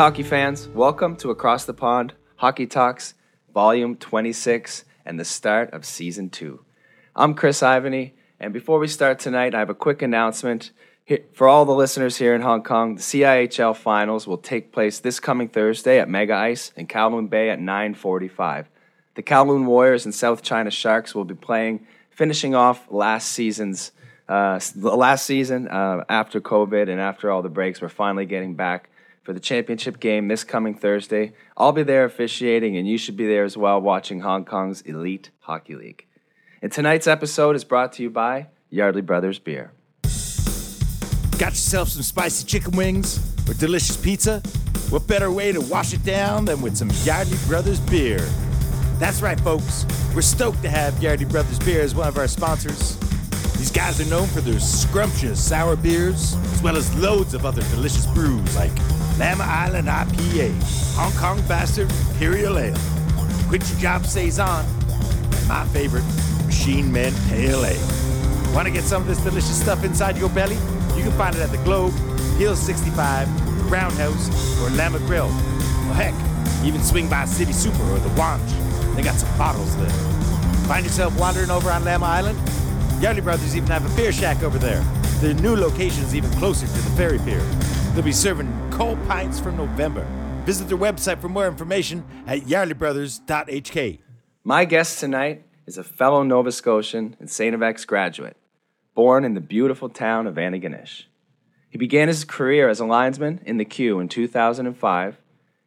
Hockey fans, welcome to Across the Pond Hockey Talks, Volume 26, and the start of Season 2. I'm Chris Ivany, and before we start tonight, I have a quick announcement. For all the listeners here in Hong Kong, the CIHL Finals will take place this coming Thursday at Mega Ice in Kowloon Bay at 9:45. The Kowloon Warriors and South China Sharks will be playing, finishing off last season's uh, last season uh, after COVID and after all the breaks. We're finally getting back for the championship game this coming Thursday. I'll be there officiating, and you should be there as well, watching Hong Kong's Elite Hockey League. And tonight's episode is brought to you by Yardley Brothers Beer. Got yourself some spicy chicken wings or delicious pizza? What better way to wash it down than with some Yardley Brothers beer? That's right, folks. We're stoked to have Yardley Brothers beer as one of our sponsors. These guys are known for their scrumptious sour beers, as well as loads of other delicious brews like Lamma Island IPA, Hong Kong Bastard Imperial Ale, Quit Your Job Saison, and my favorite, Machine Men Pale Ale. Want to get some of this delicious stuff inside your belly? You can find it at the Globe, Hill 65, Roundhouse, or Lamma Grill. Well, heck, even swing by City Super or the Wanch. They got some bottles there. Find yourself wandering over on Lamma Island? Yardley Brothers even have a beer shack over there. Their new location is even closer to the ferry pier. They'll be serving cold pints from November. Visit their website for more information at yardleybrothers.hk. My guest tonight is a fellow Nova Scotian and St. FX graduate, born in the beautiful town of Antigonish. He began his career as a linesman in the Q in 2005,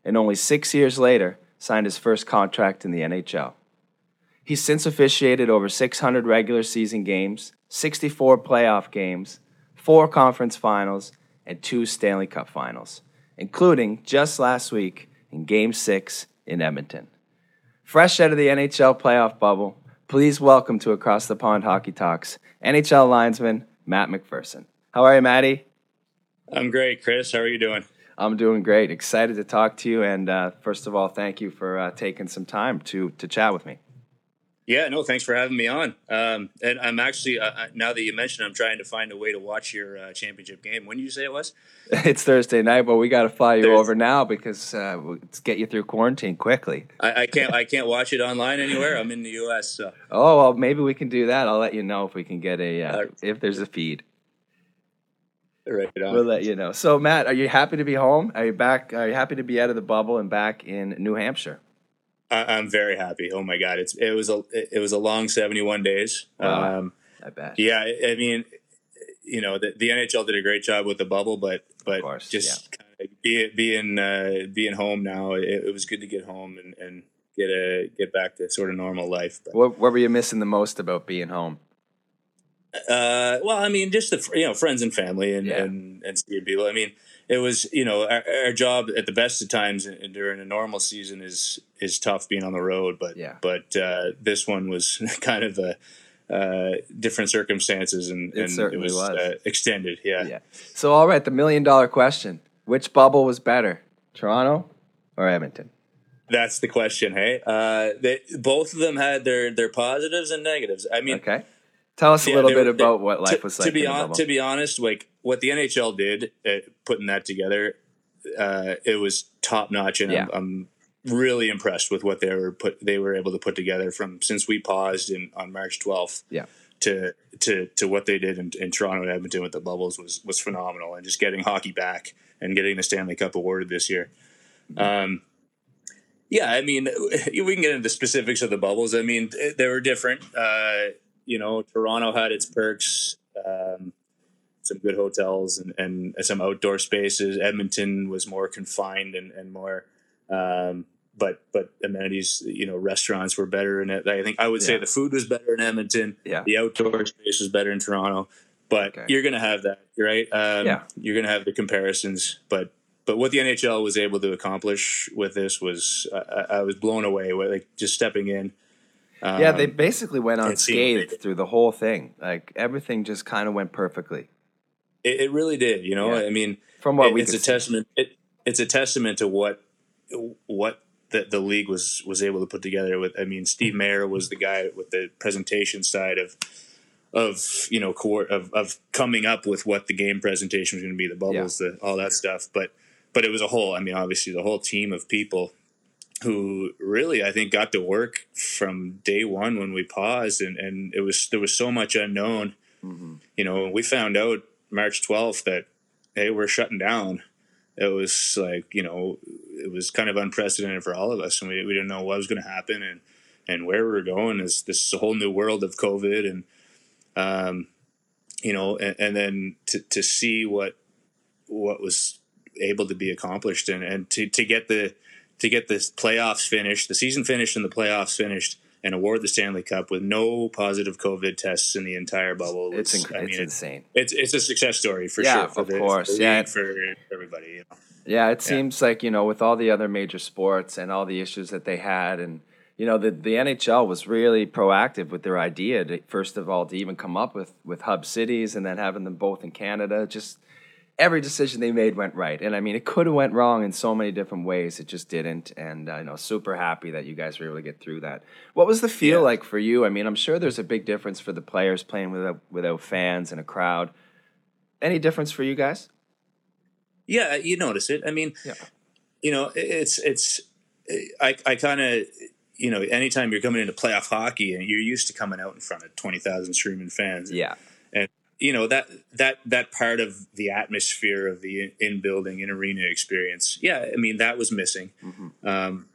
and only six years later signed his first contract in the NHL. He's since officiated over 600 regular season games, 64 playoff games, four conference finals, and two Stanley Cup finals, including just last week in Game 6 in Edmonton. Fresh out of the NHL playoff bubble, please welcome to Across the Pond Hockey Talks NHL linesman Matt McPherson. How are you, Matty? I'm great, Chris. How are you doing? I'm doing great. Excited to talk to you. And uh, first of all, thank you for uh, taking some time to to chat with me. Yeah, no, thanks for having me on. Um, and I'm actually uh, uh, now that you mentioned, I'm trying to find a way to watch your uh, championship game. When did you say it was? It's Thursday night, but we got to fly you Thursday. over now because uh, let's get you through quarantine quickly. I, I can't. I can't watch it online anywhere. I'm in the U.S. So Oh well, maybe we can do that. I'll let you know if we can get a uh, Uh, if there's a feed. right on. We'll let you know. So Matt, are you happy to be home? Are you back? Are you happy to be out of the bubble and back in New Hampshire? I, I'm very happy. Oh my God, it's it was a it was a long 71 days. Wow. Um, I bet. yeah, I I mean, you know, the, the NHL did a great job with the bubble, but but course, just of be, being uh, being home now, it, it was good to get home and, and get a get back to sort of normal life. But, What, what were you missing the most about being home? uh, well, I mean, just the you know friends and family and Yeah. and, and seeing people. I mean, it was you know our, our job at the best of times during a normal season is is tough being on the road, but Yeah. but uh, this one was kind of a. Uh, different circumstances and, It and certainly was, was. Uh, extended. Yeah. Yeah. So all right, the million dollar question: Which bubble was better, Toronto or Edmonton? That's the question. Hey, uh, they, both of them had their their positives and negatives. I mean, Okay. Tell us a little they bit about they- what life to, was to like. be on, to be honest, like what the NHL did, uh, putting that together, uh, it was top notch, and Yeah. I'm, I'm really impressed with what they were put they were able to put together from since we paused in on March 12th. Yeah. To, to to what they did in, in Toronto and Edmonton with the bubbles was was phenomenal, and just getting hockey back and getting the Stanley Cup awarded this year. Um, yeah, I mean, we can get into the specifics of the bubbles. I mean, they were different. Uh, you know, Toronto had its perks, um, some good hotels and, and some outdoor spaces. Edmonton was more confined and, and more, um, but but amenities. You know, restaurants were better in it. I think I would say the food was better in Edmonton. Yeah. The outdoor space was better in Toronto. But Okay. you're going to have that, right? Um, Yeah. You're going to have the comparisons, but but what the NHL was able to accomplish with this was I, I I was blown away. With, like just stepping in. Um, yeah, they basically went unscathed through the whole thing. Like everything just kind of went perfectly, It, it really did. You know, Yeah. I mean, from what it- we it's a see. testament. It, it's a testament to what what the, the league was was able to put together. With I mean, Steve Mayer was the guy with the presentation side of of you know core of, of coming up with what the game presentation was going to be, the bubbles, the all that stuff. But but it was a whole. I mean, obviously, the whole team of people who really I think got to work from day one when we paused, and and it was there was so much unknown. Mm-hmm. You know, we found out March twelfth that hey, we're shutting down. It was like you know, it was kind of unprecedented for all of us, and we we didn't know what was going to happen and and where we were going. Is this is a whole new world of COVID and um, you know, and, and then to to see what what was able to be accomplished and and to to get the to get the playoffs finished, the season finished and the playoffs finished, and award the Stanley Cup with no positive COVID tests in the entire bubble. it's, inc- I mean, it's insane. It's it's a success story for yeah, sure. For of the, course, yeah, for everybody. You know? Yeah, it seems yeah. like you know with all the other major sports and all the issues that they had, and you know the the NHL was really proactive with their idea. To, first of all, to even come up with with hub cities, and then having them both in Canada, just every decision they made went right. And I mean, it could have went wrong in so many different ways. It just didn't. And uh, you know, super happy that you guys were able to get through that. What was the feel yeah. like for you? I mean, I'm sure there's a big difference for the players playing without without fans and a crowd. Any difference for you guys? Yeah, you notice it. I mean, yeah. you know, it's it's I I kind of you know, anytime you're coming into playoff hockey and you're used to coming out in front of 20,000 streaming fans. Yeah you know that that that part of the atmosphere of the in building in arena experience yeah i mean that was missing mm-hmm. um,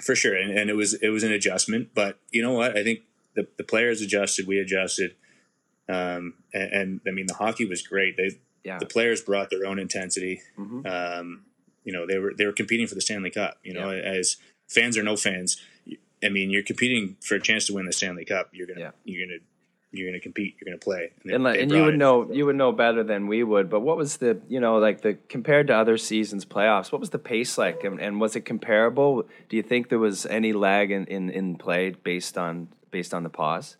for sure and, and, it was it was an adjustment but you know what i think the, the players adjusted we adjusted um, and, and, i mean the hockey was great they yeah. the players brought their own intensity mm-hmm. um, you know they were they were competing for the stanley cup you know yeah. as fans or no fans i mean you're competing for a chance to win the stanley cup you're gonna yeah. you're gonna you're going to compete, you're going to play. And, they, and, and you would know, you would know better than we would. But what was the, you know, like the compared to other seasons playoffs? What was the pace like, and, and was it comparable? Do you think there was any lag in, in, in play based on based on the pause?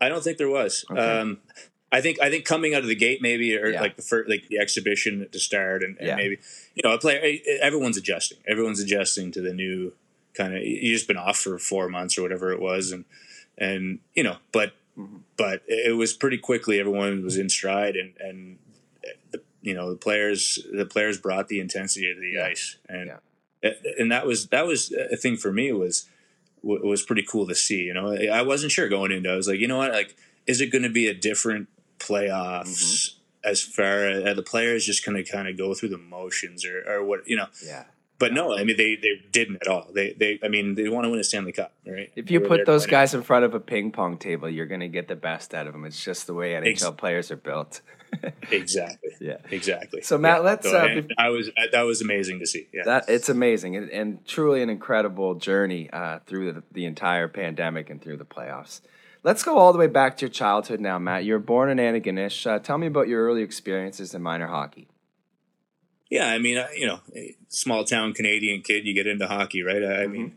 I don't think there was. Okay. Um, I think I think coming out of the gate maybe or yeah. like the first, like the exhibition to start and, and yeah. maybe you know a player everyone's adjusting everyone's adjusting to the new kind of you just been off for four months or whatever it was and and you know but Mm-hmm. But it was pretty quickly everyone was in stride, and and the you know the players the players brought the intensity to the yeah. ice, and yeah. and that was that was a thing for me was was pretty cool to see. You know, I wasn't sure going into. It I was like, you know what, like, is it going to be a different playoffs? Mm-hmm. As far as the players just going to kind of go through the motions, or, or what you know, yeah but no, I mean they, they didn't at all. They they I mean they want to win a Stanley Cup, right? If you put those guys in front of a ping pong table, you're going to get the best out of them. It's just the way NHL Ex- players are built. exactly. Yeah. Exactly. So Matt, yeah. let's. So, uh, I was that was amazing to see. Yeah. That it's amazing and, and truly an incredible journey uh, through the, the entire pandemic and through the playoffs. Let's go all the way back to your childhood now, Matt. You were born in Antigonish. Uh, tell me about your early experiences in minor hockey. Yeah, I mean, you know, small town Canadian kid, you get into hockey, right? I, mm-hmm. mean,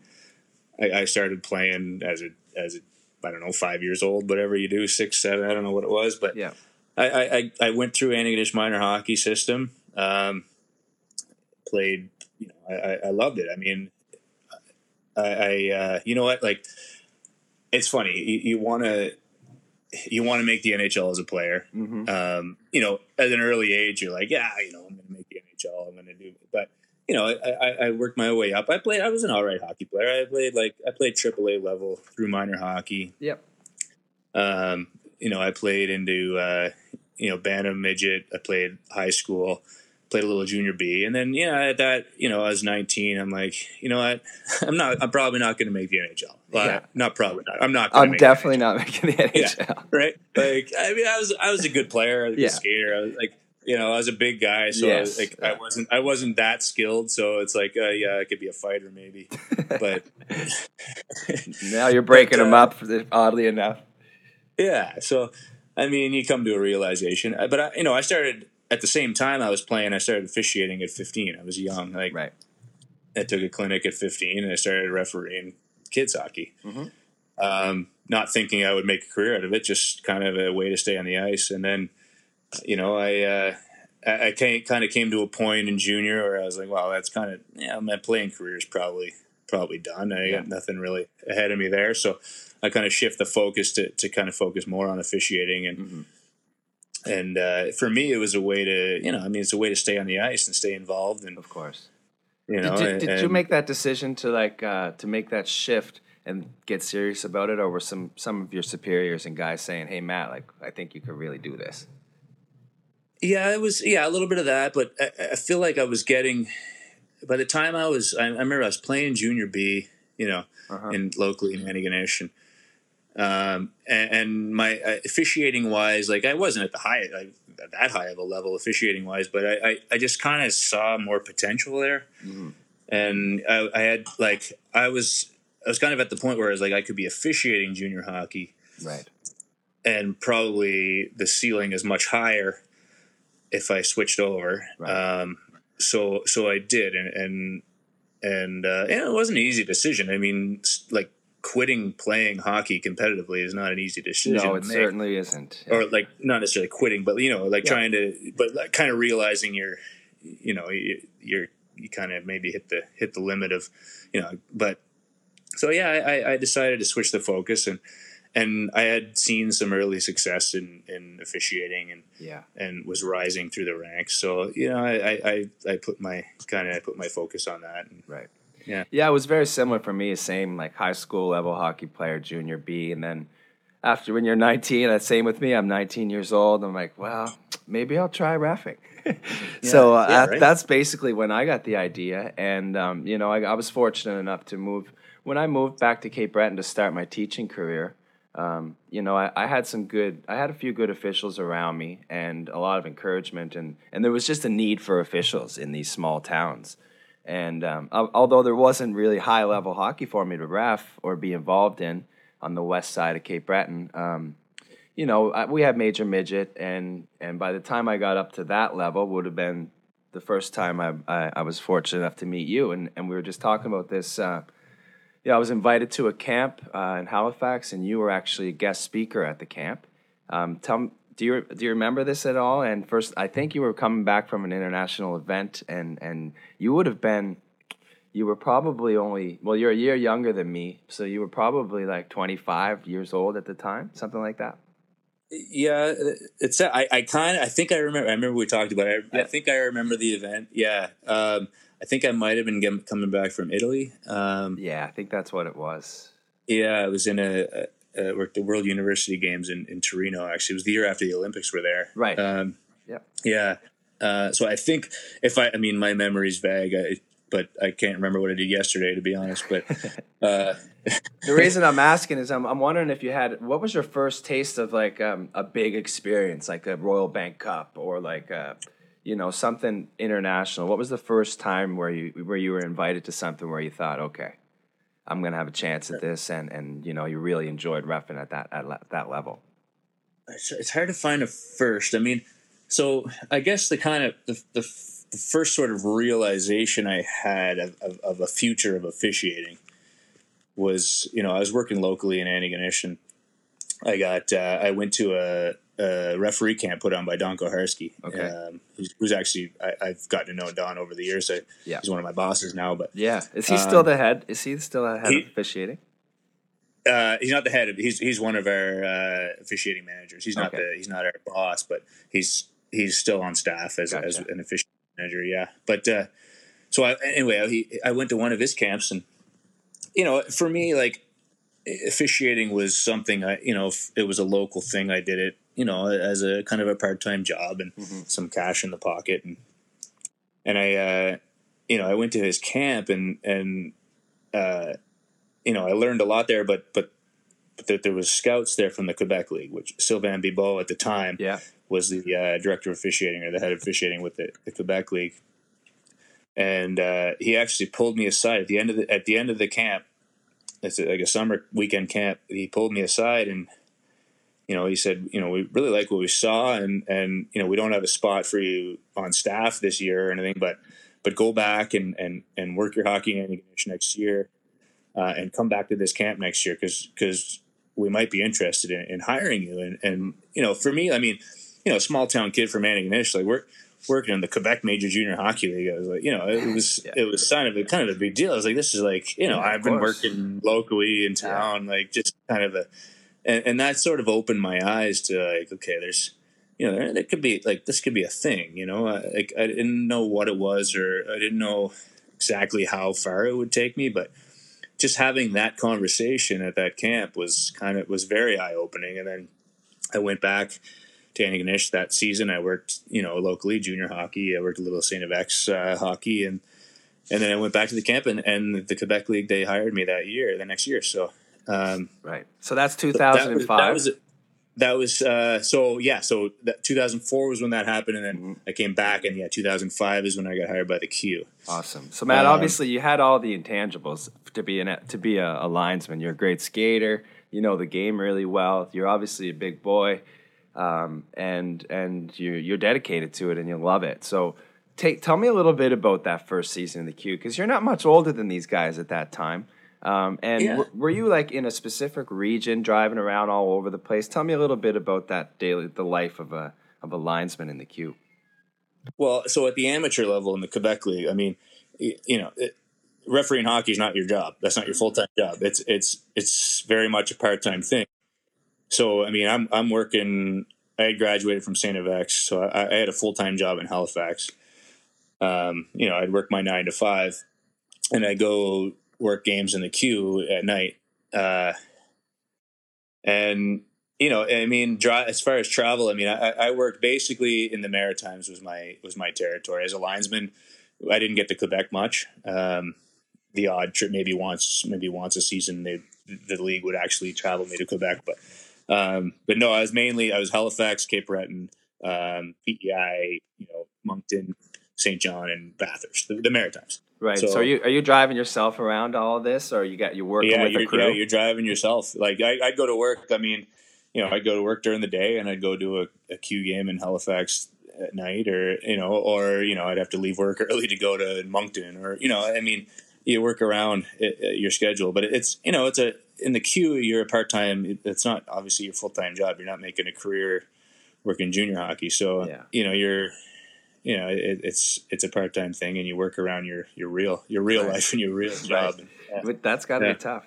I, I, started playing as a as a I don't know five years old, whatever you do, six, seven, I don't know what it was, but yeah, I I, I went through Antigonish minor hockey system. Um, played, you know, I, I loved it. I mean, I, I uh, you know what, like, it's funny. You, you want to you want to make the NHL as a player. Mm-hmm. Um, you know, at an early age, you're like, yeah, you know, NHL. I'm going to do. But you know, I, I, worked my way up. I played. I was an all right hockey player. I played like I played AAA level through minor hockey. Yep. Um, you know, I played into uh, you know bantam midget. I played high school. Played a little junior B, and then yeah, at that you know I was 19. I'm like, you know what? I'm not. I'm probably not going to make the NHL. Well, yeah. Not probably not. I'm not. Going to. I'm definitely not making the NHL. Yeah, right. Like I mean, I was I was a good player, a good yeah. skater. I was like you know, I was a big guy, so yes. I like I wasn't I wasn't that skilled. So it's like, uh, yeah, I could be a fighter maybe, but now you're breaking but, them uh, up. Oddly enough, yeah. So I mean, you come to a realization. Uh, but I, you know, I started at the same time I was playing. I started officiating at 15. I was young, like right. I took a clinic at 15, and I started refereeing kids hockey. Mm-hmm. Um, not thinking I would make a career out of it, just kind of a way to stay on the ice, and then you know, I uh, I came, kind of came to a point in junior where I was like, well, that's kind of yeah, my playing career is probably probably done. I yeah. got nothing really ahead of me there, so I kind of shift the focus to to kind of focus more on officiating and. Mm-hmm. and uh, for me, it was a way to, you know, I mean, it's a way to stay on the ice and stay involved. And of course, you know, did, and, did you make that decision to like uh, to make that shift and get serious about it, or were some some of your superiors and guys saying, "Hey, Matt, like I think you could really do this"? Yeah, it was yeah a little bit of that, but I, I feel like I was getting. By the time I was, I, I remember I was playing junior B, you know, Uh-huh. in locally in Antigonish, and um, and, and my uh, officiating wise, like I wasn't at the high, like that high of a level officiating wise, but I, I, I just kind of saw more potential there, Mhm. and I, I had like I was I was kind of at the point where I was like I could be officiating junior hockey, Right. and probably the ceiling is much higher if I switched over. Right. Um, so so I did, and and and, uh, and it wasn't an easy decision. I mean, like quitting playing hockey competitively is not an easy decision. No, it certainly isn't. Or like not necessarily quitting, but you know, like Yeah. trying to, but like kind of realizing you're, you know, you, you're you kind of maybe hit the hit the limit of, you know, but so yeah, I- I decided to switch the focus and and I had seen some early success in, in officiating and, yeah. and was rising through the ranks. So you know, I I, I, put my kind of I put my focus on that. And, Right. Yeah. Yeah, it was very similar for me. Same like high school level hockey player, junior B, and then after when you're 19, that's same with me. I'm 19 years old. I'm like, well, maybe I'll try refing. so uh, yeah, that- right. that's basically when I got the idea, and um, you know, I, I was fortunate enough to move when I moved back to Cape Breton to start my teaching career. Um, you know, I, I had some good, I had a few good officials around me, and a lot of encouragement, and and there was just a need for officials in these small towns. And um, although there wasn't really high level hockey for me to ref or be involved in on the west side of Cape Breton, um, you know, I, we had major midget, and and by the time I got up to that level, would have been the first time I, I, I was fortunate enough to meet you, and, and we were just talking about this. Uh, yeah, I was invited to a camp uh, in Halifax, and you were actually a guest speaker at the camp. Um, tell do you do you remember this at all? And first, I think you were coming back from an international event, and and you would have been, you were probably only well, you're a year younger than me, so you were probably like 25 years old at the time, something like that. yeah, it's I, I kind of I think I remember I remember we talked about it. I, I think I remember the event. Yeah, um, I think I might have been coming back from Italy. Um, Yeah, I think that's what it was. Yeah, I was in a, a, worked the World University Games in, in Torino. Actually, it was the year after the Olympics were there. Right. Um, Yep. Yeah. Uh, so I think if I, I mean, my memory's vague, I, but I can't remember what I did yesterday, to be honest. But uh, The reason I'm asking is I'm, I'm wondering if you had what was your first taste of like um, a big experience, like a Royal Bank Cup or like a, you know something international. What was the first time where you where you were invited to something where you thought, okay, I'm gonna have a chance at this, and and you know you really enjoyed refing at that at le- that level. it's, it's hard to find a first. I mean, so I guess the kind of the, the, the first sort of realization I had of, of, of a future of officiating was, you know, I was working locally in Antigonish and I got, uh, I went to a, a referee camp put on by Don Koharski. Okay. Um, who's, who's actually, I, I've gotten to know Don over the years. I, Yeah. He's one of my bosses now, but Yeah, is he still Um, the head? Is he still the head he- of officiating? Uh, he's not the head. Of, he's he's one of our uh, officiating managers. He's not Okay. the he's not our boss, but he's he's still on staff as, as an officiating manager. Yeah, but uh, so I, anyway, he, I went to one of his camps, and you know, for me, like officiating was something I you know it was a local thing. I did it you know as a kind of a part time job and Mhm. some cash in the pocket, and and I uh, you know I went to his camp and and uh, you know I learned a lot there, but but but that there was scouts there from the Quebec League, which Sylvain Bibot at the time Yeah, was the uh, director of officiating or the head of officiating with the, the Quebec League, and uh, he actually pulled me aside at the end of the at the end of the camp. It's like a summer weekend camp. He pulled me aside and you know he said, you know, we really like what we saw, and and you know we don't have a spot for you on staff this year or anything, but but go back and and and work your hockey in English next year, uh, and come back to this camp next year because because we might be interested in, in hiring you. And and you know, for me, I mean, you know, a small town kid from Antigonish, like we're working in the Quebec Major Junior Hockey League. I was like, you know, it was Yeah. it was kind of a kind of a big deal. I was like, this is like, you know, Yeah, I've been course. working locally in town, like just kind of a, and, and that sort of opened my eyes to like, okay, there's you know, there could be like this could be a thing. You know, like I didn't know what it was, or I didn't know exactly how far it would take me, but just having that conversation at that camp was kind of was very eye opening. And then I went back to Antigonish that season. I worked, you know, locally junior hockey. I worked a little Saint FX uh, hockey, and and then I went back to the camp, and, and the Quebec League they hired me that year, the next year. So um, right, so that's two thousand and five. That was, that was uh, so yeah. So that 2004 was when that happened, and then mm-hmm. I came back, and yeah, 2005 is when I got hired by the Q. Awesome. So Matt, um, obviously you had all the intangibles to be an to be a, a linesman. You're a great skater. You know the game really well. You're obviously a big boy, um, and and you're you're dedicated to it, and you love it. So. Take, tell me a little bit about that first season in the Q because you're not much older than these guys at that time. Um, and yeah. w- were you like in a specific region, driving around all over the place? Tell me a little bit about that daily, the life of a of a linesman in the Q. Well, so at the amateur level in the Quebec League, I mean, you know, it, refereeing hockey is not your job. That's not your full time job. It's it's it's very much a part time thing. So I mean, I'm I'm working. I had graduated from Saint FX, so I, I had a full time job in Halifax. Um, you know, I'd work my nine to five, and I go work games in the Q at night. Uh, and you know, I mean, as far as travel, I mean, I, I, worked basically in the Maritimes was my was my territory as a linesman. I didn't get to Quebec much. Um, the odd trip, maybe once, maybe once a season, they, the league would actually travel me to Quebec. But um, but no, I was mainly I was Halifax, Cape Breton, um, PEI, you know, Moncton, St. John, and Bathurst, the, the Maritimes. Right. So, so, are you are you driving yourself around all of this, or you got you working yeah, with a crew? Yeah, you're driving yourself. Like I, would go to work. I mean, you know, I'd go to work during the day, and I'd go do a, a Q game in Halifax at night, or you know, or you know, I'd have to leave work early to go to Moncton, or you know, I mean, you work around it, your schedule, but it's you know, it's a in the Q, you're a part time. It's not obviously your full time job. You're not making a career working junior hockey, so yeah. you know, you're you know it, it's it's a part time thing, and you work around your your real your real right. life and your real job. Right. yeah. But that's got to yeah. be tough.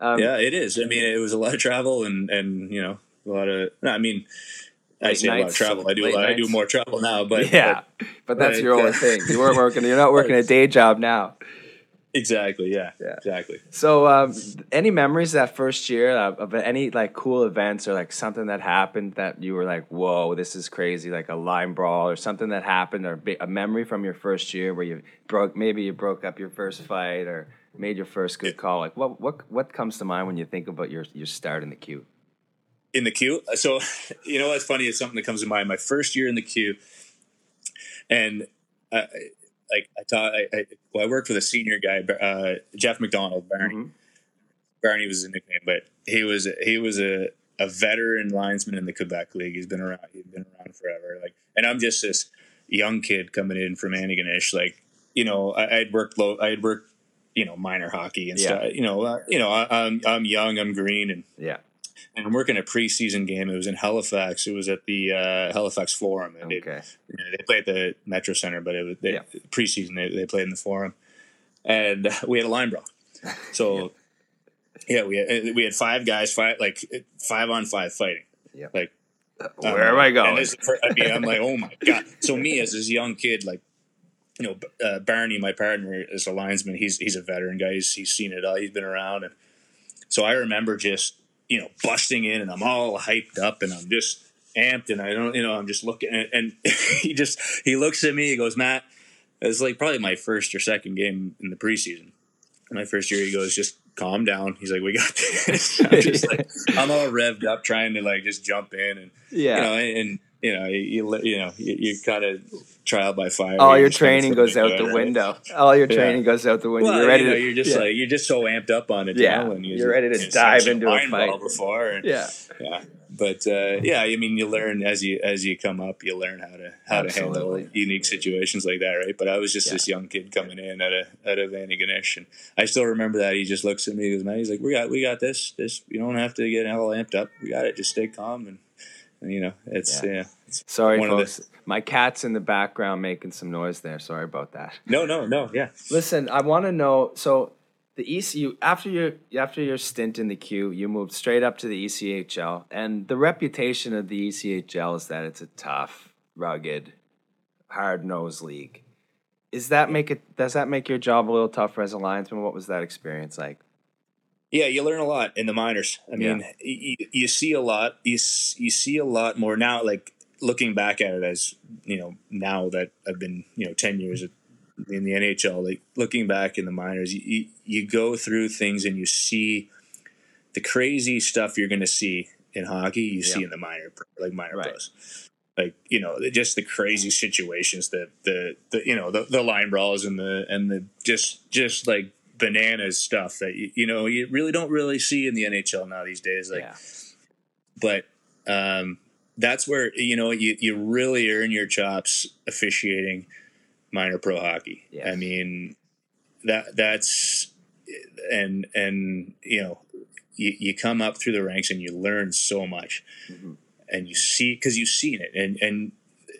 Um, yeah, it is. I mean, it was a lot of travel and and you know a lot of. I mean, I say nights, a lot of travel. I do a lot, I do more travel now, but yeah, but, but that's your only thing. You weren't working. You're not working a day job now. Exactly. Yeah. Yeah. Exactly. So, um, any memories that first year of, of, any like cool events or like something that happened that you were like, "Whoa, this is crazy!" Like a line brawl or something that happened, or a memory from your first year where you broke, maybe you broke up your first fight or made your first good call. Like, what what what comes to mind when you think about your your start in the Q? In the Q, so you know what's funny is something that comes to mind. My first year in the Q, and. Uh, like I taught, I, I, well, I worked with a senior guy, uh, Jeff McDonald, Barney. Mm-hmm. Barney was his nickname, but he was he was a, a veteran linesman in the Quebec League. He's been around. He's been around forever. Like, and I'm just this young kid coming in from Antigonish. Like, you know, I, would worked low. I had worked, you know, minor hockey and yeah. stuff. You know, uh, you know, I, I'm I'm young. I'm green, and yeah and I'm working a preseason game. It was in Halifax. It was at the uh, Halifax Forum. And okay. They, you know, they played at the Metro Center, but it was they, yeah. preseason. They, they played in the Forum, and we had a line brawl. So yeah. yeah, we had, we had five guys fight like five on five fighting. Yeah, like where um, am I going? I mean, I'm like, oh my god. So me as this young kid, like you know, uh, Barney, my partner, is a linesman. He's he's a veteran guy. He's, he's seen it all. He's been around, and so I remember just you know, busting in and I'm all hyped up and I'm just amped and I don't, you know, I'm just looking and, and he just, he looks at me, he goes, Matt, it's like probably my first or second game in the preseason. My first year, he goes, just calm down. He's like, we got this. I'm just like, I'm all revved up trying to like just jump in and, yeah, you know, and, and you know, you, you know, you, you kind of trial by fire. All your training goes out the window. All your training yeah. goes out the window. Well, you're ready. You know, to, you're just yeah. like you're just so amped up on it. Yeah, and you're ready to dive into a fight before. And, yeah, yeah. But uh, yeah, I mean, you learn as you as you come up, you learn how to how Absolutely. to handle unique situations like that, right? But I was just yeah. this young kid coming in out of out of Antigonish, and I still remember that he just looks at me, he goes, "Man, he's like, we got we got this. This you don't have to get all amped up. We got it. Just stay calm and." You know, it's yeah. yeah it's Sorry, folks. The... My cat's in the background making some noise there. Sorry about that. No, no, no. Yeah. Listen, I want to know. So, the ECU after your after your stint in the Q, you moved straight up to the ECHL, and the reputation of the ECHL is that it's a tough, rugged, hard nosed league. Is that make it? Does that make your job a little tougher as a linesman? What was that experience like? Yeah, you learn a lot in the minors. I mean, Yeah. you, you see a lot. You you see a lot more now. Like looking back at it as you know now that I've been you know ten years in the NHL. Like looking back in the minors, you you, go through things and you see the crazy stuff you're going to see in hockey. You see in the minor like minor Right. pros. Like you know, just the crazy situations that the the you know the, the line brawls and the and the just just like bananas stuff that you, you know you really don't really see in the NHL now these days. Like, yeah, but um, that's where you know you you really earn your chops officiating minor pro hockey. Yes. I mean that that's and and you know you, you come up through the ranks and you learn so much Mhm. and you see because you've seen it and and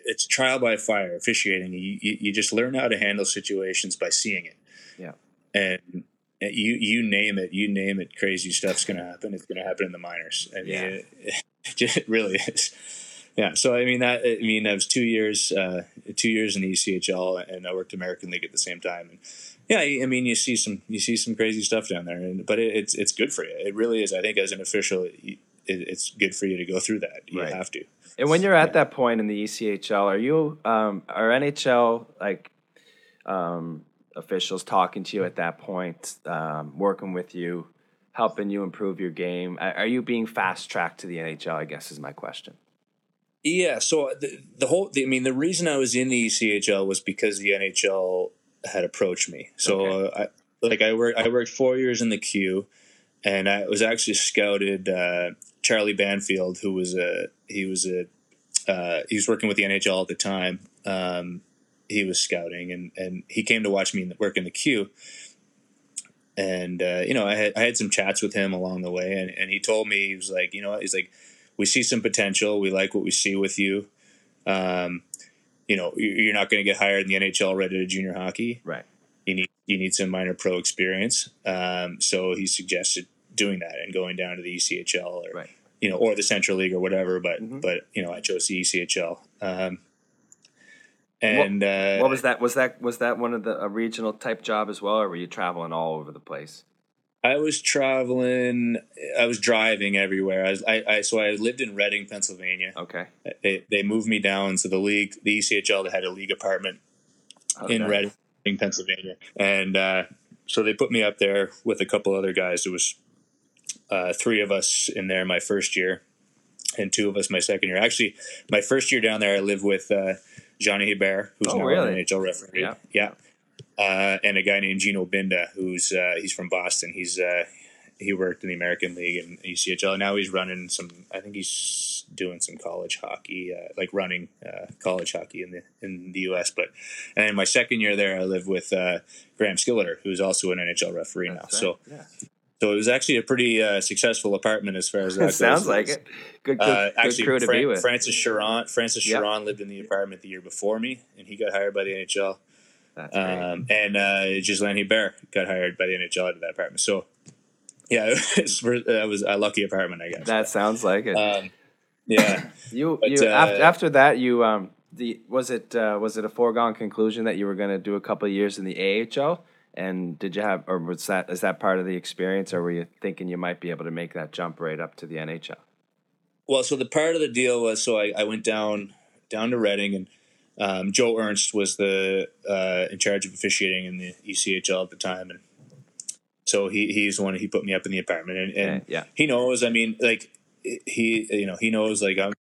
it's trial by fire officiating you, you you just learn how to handle situations by seeing it Yeah. And you you name it you name it crazy stuff's gonna happen. It's gonna happen in the minors. I mean Yeah. it, it just really is. Yeah so i mean that i mean that was two years uh two years in the echl and i worked american league at the same time. And yeah i mean you see some you see some crazy stuff down there and but it, it's it's good for you. It really is. I think as an official it, it's good for you to go through that. You Right. have to. And when you're at that point in the ECHL, are you um, are NHL like um, officials talking to you at that point, um, working with you, helping you improve your game? Are you being fast tracked to the NHL? I guess is my question. Yeah, so the, the whole, the, I mean, the reason I was in the ECHL was because the NHL had approached me. So, Okay. uh, I, like, I worked, I worked four years in the Q, and I was actually scouted. Uh, Charlie Banfield, who was a, he was a, uh, he was working with the NHL at the time. Um, he was scouting, and and he came to watch me work in the Q. And uh, you know, I had I had some chats with him along the way, and, and he told me he was like, you know, he's like, we see some potential. We like what we see with you. Um, you know, you- you're not going to get hired in the NHL right into junior hockey. Right. You need you need some minor pro experience. Um, so he suggested doing that and going down to the ECHL or Right. you know or the Central League or whatever. But Mhm. but you know, I chose the ECHL. Um, and uh, What was that? Was that was that one of the a regional type job as well, or were you traveling all over the place? I was traveling. I was driving everywhere. I, was, I, I so I lived in Reading, Pennsylvania. Okay. They they moved me down to the league, the ECHL. That had a league apartment in Okay. Reading, Pennsylvania, and uh, so they put me up there with a couple other guys. It was uh, three of us in there my first year, and two of us my second year. Actually, my first year down there, I lived with uh, Johnny Hebert, who's Oh, now really? an NHL referee. Yeah. yeah. Uh, and a guy named Gino Binda, who's uh, he's from Boston. He's uh, he worked in the American League and ECHL. Now he's running some. I think he's doing some college hockey, uh, like running uh, college hockey in the in the U.S. But and in my second year there, I lived with uh, Graham Skilliter, who's also an NHL referee now. That's So right. So it was actually a pretty uh, successful apartment as far as that goes. sounds like it. Good, good, Uh, good actually, crew to Fran- be with. Francis Charron, Francis Yep. Charron lived in the apartment the year before me, and he got hired by the NHL. That's great. Um, and uh, Ghislain Hebert got hired by the NHL out of that apartment. So, yeah, it was, that was a lucky apartment, I guess. that sounds like it. um, yeah, You But, you uh, after, after that you um the was it uh, was it a foregone conclusion that you were going to do a couple of years in the AHL and did you have or was that is that part of the experience or were you thinking you might be able to make that jump right up to the NHL? Well, so the part of the deal was so I, I went down down to Reading, and um, Joe Ernst was the uh, in charge of officiating in the ECHL at the time, and so he he's the one he put me up in the apartment, and, and Okay, yeah. he knows. I mean, like he you know he knows like I'm.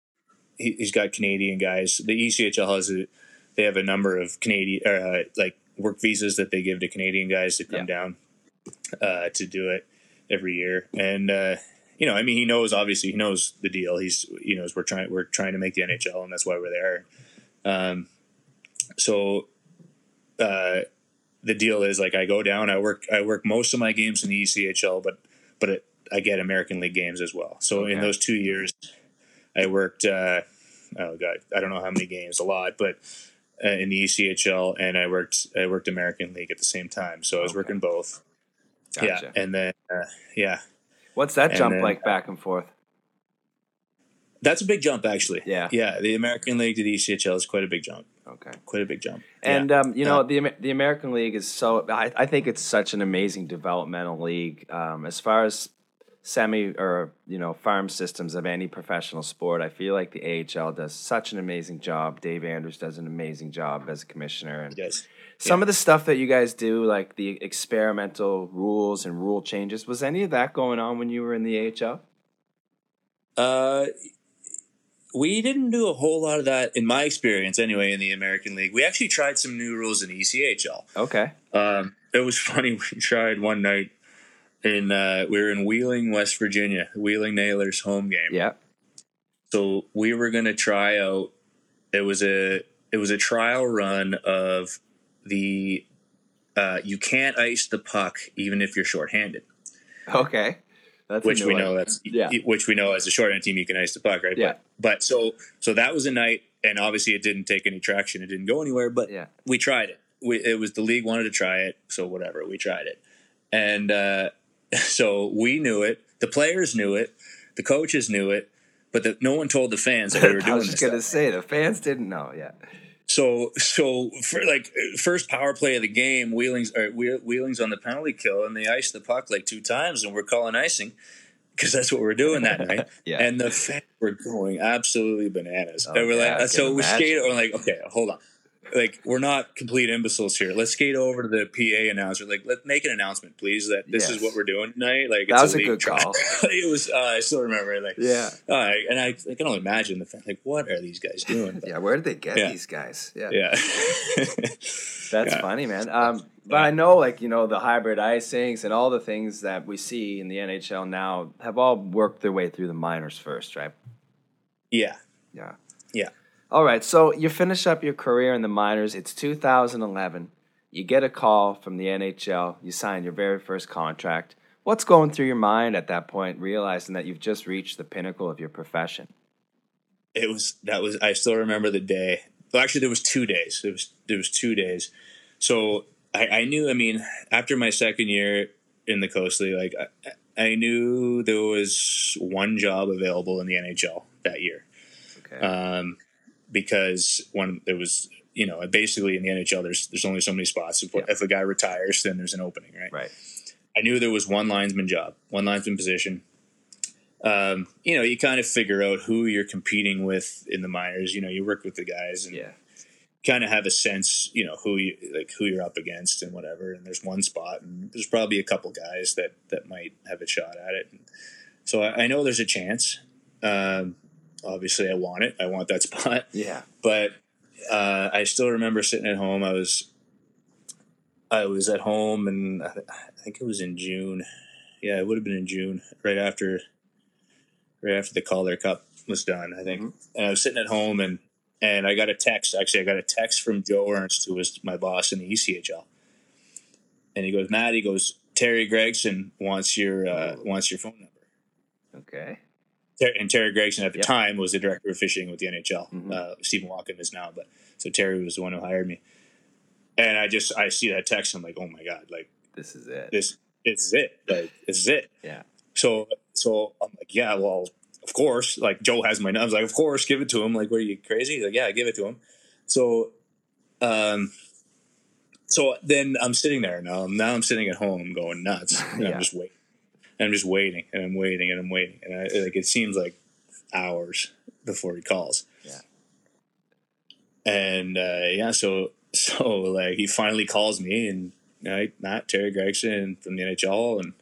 He, he's got Canadian guys. The ECHL has a they have a number of Canadian uh, like work visas that they give to Canadian guys to come Yeah. down uh, to do it every year, and. Uh, you know, I mean, he knows. Obviously, he knows the deal. He's, you know, we're trying, we're trying to make the NHL, and that's why we're there. Um, so, uh, the deal is like I go down. I work, I work most of my games in the ECHL, but but it, I get American League games as well. So in those two years, I worked. Uh, oh god, I don't know how many games, a lot, but uh, in the ECHL, and I worked, I worked American League at the same time. So I was Okay. working both. Gotcha. Yeah, and then uh, yeah, What's that and jump then- like back and forth? that's a big jump actually. Yeah. yeah. The American League to the ECHL is quite a big jump. Okay. Quite a big jump. And um, you know Uh, the the American League is so I, I think it's such an amazing developmental league um, as far as semi or you know farm systems of any professional sport. I feel like the AHL does such an amazing job. Dave Andrews does an amazing job as a commissioner, and does. some of the stuff that you guys do, like the experimental rules and rule changes, was any of that going on when you were in the AHL? Uh, we didn't do a whole lot of that in my experience, anyway. In the American League, we actually tried some new rules in ECHL. Okay. Um, it was funny. We tried one night in uh, we were in Wheeling, West Virginia, Wheeling Nailers home game. Yeah. So we were gonna try out. It was a it was a trial run of the uh, you can't ice the puck even if you're shorthanded, Okay. That's which we one. know that's Yeah. which we know as a shorthanded team you can ice the puck, right? Yeah. But, but so so that was a night, and obviously it didn't take any traction. It didn't go anywhere. But Yeah. we tried it. We, it was the league wanted to try it, so whatever. We tried it, and uh, so we knew it. The players knew it. The coaches knew it. But the, no one told the fans that we were doing this. I was just gonna say the fans didn't know. Yeah. So so for like first power play of the game, Wheeling's or Wheeling's on the penalty kill, and they ice the puck like two times, and we're calling icing because that's what we're doing that night. Yeah. And the fans were going absolutely bananas. Oh, and we're yeah, like, uh, so can we imagine. skate. We're like, okay, hold on. Like we're not complete imbeciles here. Let's skate over to the PA announcer. Like, let's make an announcement, please, that this Yes. is what we're doing tonight. Like, That it's was a league good trial. call. it was. Uh, I still remember. it, Like, Yeah. uh, and I, I can only imagine the fan. Like, what are these guys doing? But, Yeah. Where did they get Yeah. these guys? Yeah. yeah. That's Yeah. funny, man. Um, but I know, like you know, the hybrid icings and all the things that we see in the NHL now have all worked their way through the minors first, right? yeah. Yeah. All right. So you finish up your career in the minors. It's 2011. You get a call from the NHL. You sign your very first contract. What's going through your mind at that point, realizing that you've just reached the pinnacle of your profession? it was that was I still remember the day. Well, actually, there was two days. There was there was two days. So I, I knew. I mean, after my second year in the Coast League, like I, I knew there was one job available in the NHL that year. Okay. Um, because when there was, you know, basically in the NHL, there's there's only so many spots. If, Yeah. if a guy retires, then there's an opening, right? right. I knew there was one linesman job, one linesman position. Um, you know, you kind of figure out who you're competing with in the minors. You know, you work with the guys and Yeah. kind of have a sense, you know, who you like who you're up against and whatever. And there's one spot, and there's probably a couple guys that that might have a shot at it. So I, I know there's a chance. Um, obviously, I want it. I want that spot Yeah. but uh, I still remember sitting at home. I was I was at home, and I, th- I think it was in June. Yeah, it would have been in June, right after right after the Calder Cup was done. I think, and I was sitting at home, and and I got a text. Actually, I got a text from Joe Ernst, who was my boss in the ECHL, and he goes, "Matt," he goes, "Terry Gregson wants your uh, wants your phone number." Okay. Ter- and Terry Gregson at the Yep. time was the director of fishing with the NHL. Mhm. Uh, Stephen Walkom is now, but so Terry was the one who hired me. And I just I see that text. I'm like, oh my god, like This is it. this, this is it. Like this is it. Yeah. So so I'm like, yeah, well, of course. Like Joe has my number. I was like, of course, give it to him. Like, what are you crazy? He's like, yeah, give it to him. So, um, so then I'm sitting there now. Now I'm sitting at home going nuts. And Yeah. I'm just waiting. And I'm just waiting and I'm waiting and I'm waiting. And I, like it seems like hours before he calls. Yeah. And uh, yeah, so so like he finally calls me and right, Matt Terry Gregson from the NHL and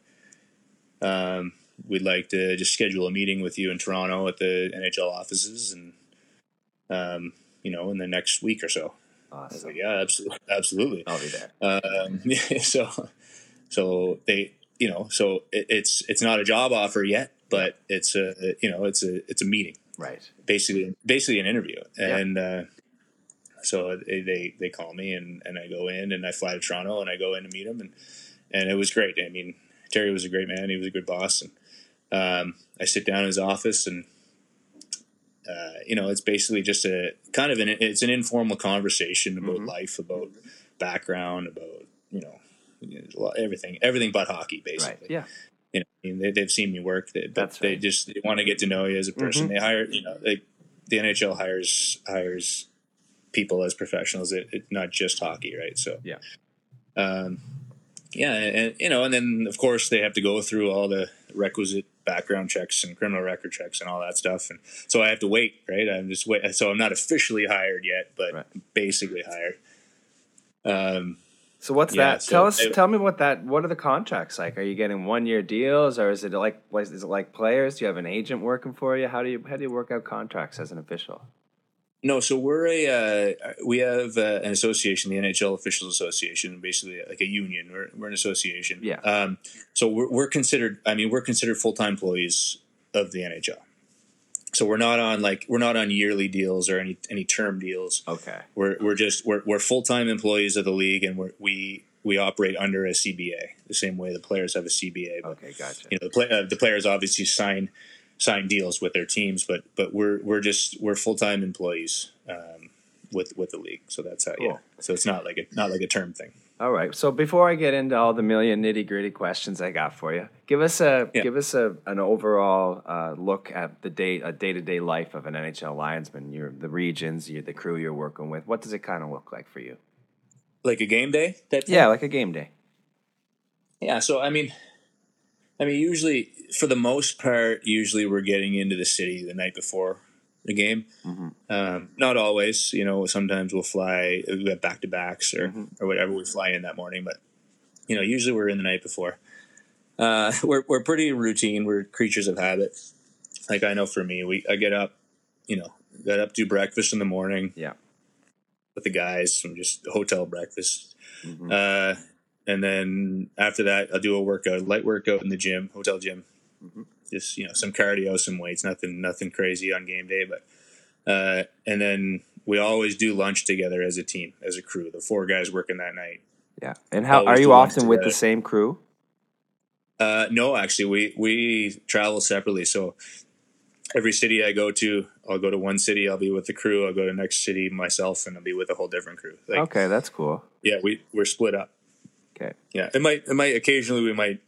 um, we'd like to just schedule a meeting with you in Toronto at the NHL offices and um, you know in the next week or so. I Awesome. like, yeah, absolutely, absolutely. I'll be there. Um, so, so they, you know, so it, it's it's not a job offer yet, but it's a you know it's a it's a meeting, Right. basically basically an interview, Yeah. and uh, so they, they call me and and I go in and I fly to Toronto and I go in to meet him and and it was great. I mean, Terry was a great man. He was a good boss, and um, I sit down in his office and. Uh, you know, it's basically just a kind of an it's an informal conversation about Mhm. life, about background, about you know you know, everything, everything but hockey, basically. Right. Yeah. You know, I mean, they, they've seen me work, they, but That's they right. just they want to get to know you as a person. Mhm. They hire, you know, they, the NHL hires hires people as professionals. It, it's not just hockey, right? So Yeah. um, yeah, and, and you know, and then of course they have to go through all the requisite background checks and criminal record checks and all that stuff, and so I have to wait, right? I'm just wait. So I'm not officially hired yet, but Right. basically hired. Um, So what's Yeah, that? so tell us. it- tell me what that. What are the contracts like? Are you getting one year deals, or is it like is it like players? Do you have an agent working for you? How do you how do you work out contracts as an official? No, so we're a uh, we have uh, an association, the NHL Officials Association, basically like a union. We're, we're an association. Yeah. Um, so we're, we're considered. I mean, we're considered full time employees of the NHL. So we're not on like we're not on yearly deals or any any term deals. Okay. We're we're just we're, we're full time employees of the league, and we're, we we operate under a CBA the same way the players have a CBA. But Okay. Gotcha. you know the, play, uh, the players obviously sign sign deals with their teams, but but we're we're just we're full time employees um, with with the league. So that's how yeah. So it's not like a not like a term thing. All right. So before I get into all the million nitty gritty questions I got for you, give us a Yeah. give us a an overall uh, look at the day a day to day life of an NHL linesman. Your the regions, you the crew you're working with. What does it kind of look like for you? Like a game day type. Yeah, like a game day. Yeah. So I mean, I mean, usually for the most part, usually we're getting into the city the night before the game. Mhm. Um, not always. You know, sometimes we'll fly. We have back to backs or Mhm. or whatever. We fly in that morning, but you know, usually we're in the night before. Uh, we're we're pretty routine. We're creatures of habit. Like I know for me, we I get up, you know, get up, do breakfast in the morning. Yeah. With the guys, from just hotel breakfast. Mhm. Uh, and then after that, I'll do a workout, light workout in the gym, hotel gym. Mhm. Just you know, some cardio, some weights, nothing, nothing crazy on game day. But uh, and then we always do lunch together as a team, as a crew. The four guys working that night. Yeah. And how Always are you often with the same crew? Uh, no, actually, we we travel separately. So every city I go to, I'll go to one city. I'll be with the crew. I'll go to the next city myself, and I'll be with a whole different crew. Like, okay, that's cool. yeah, we we're split up. Okay. Yeah, it might it might occasionally we might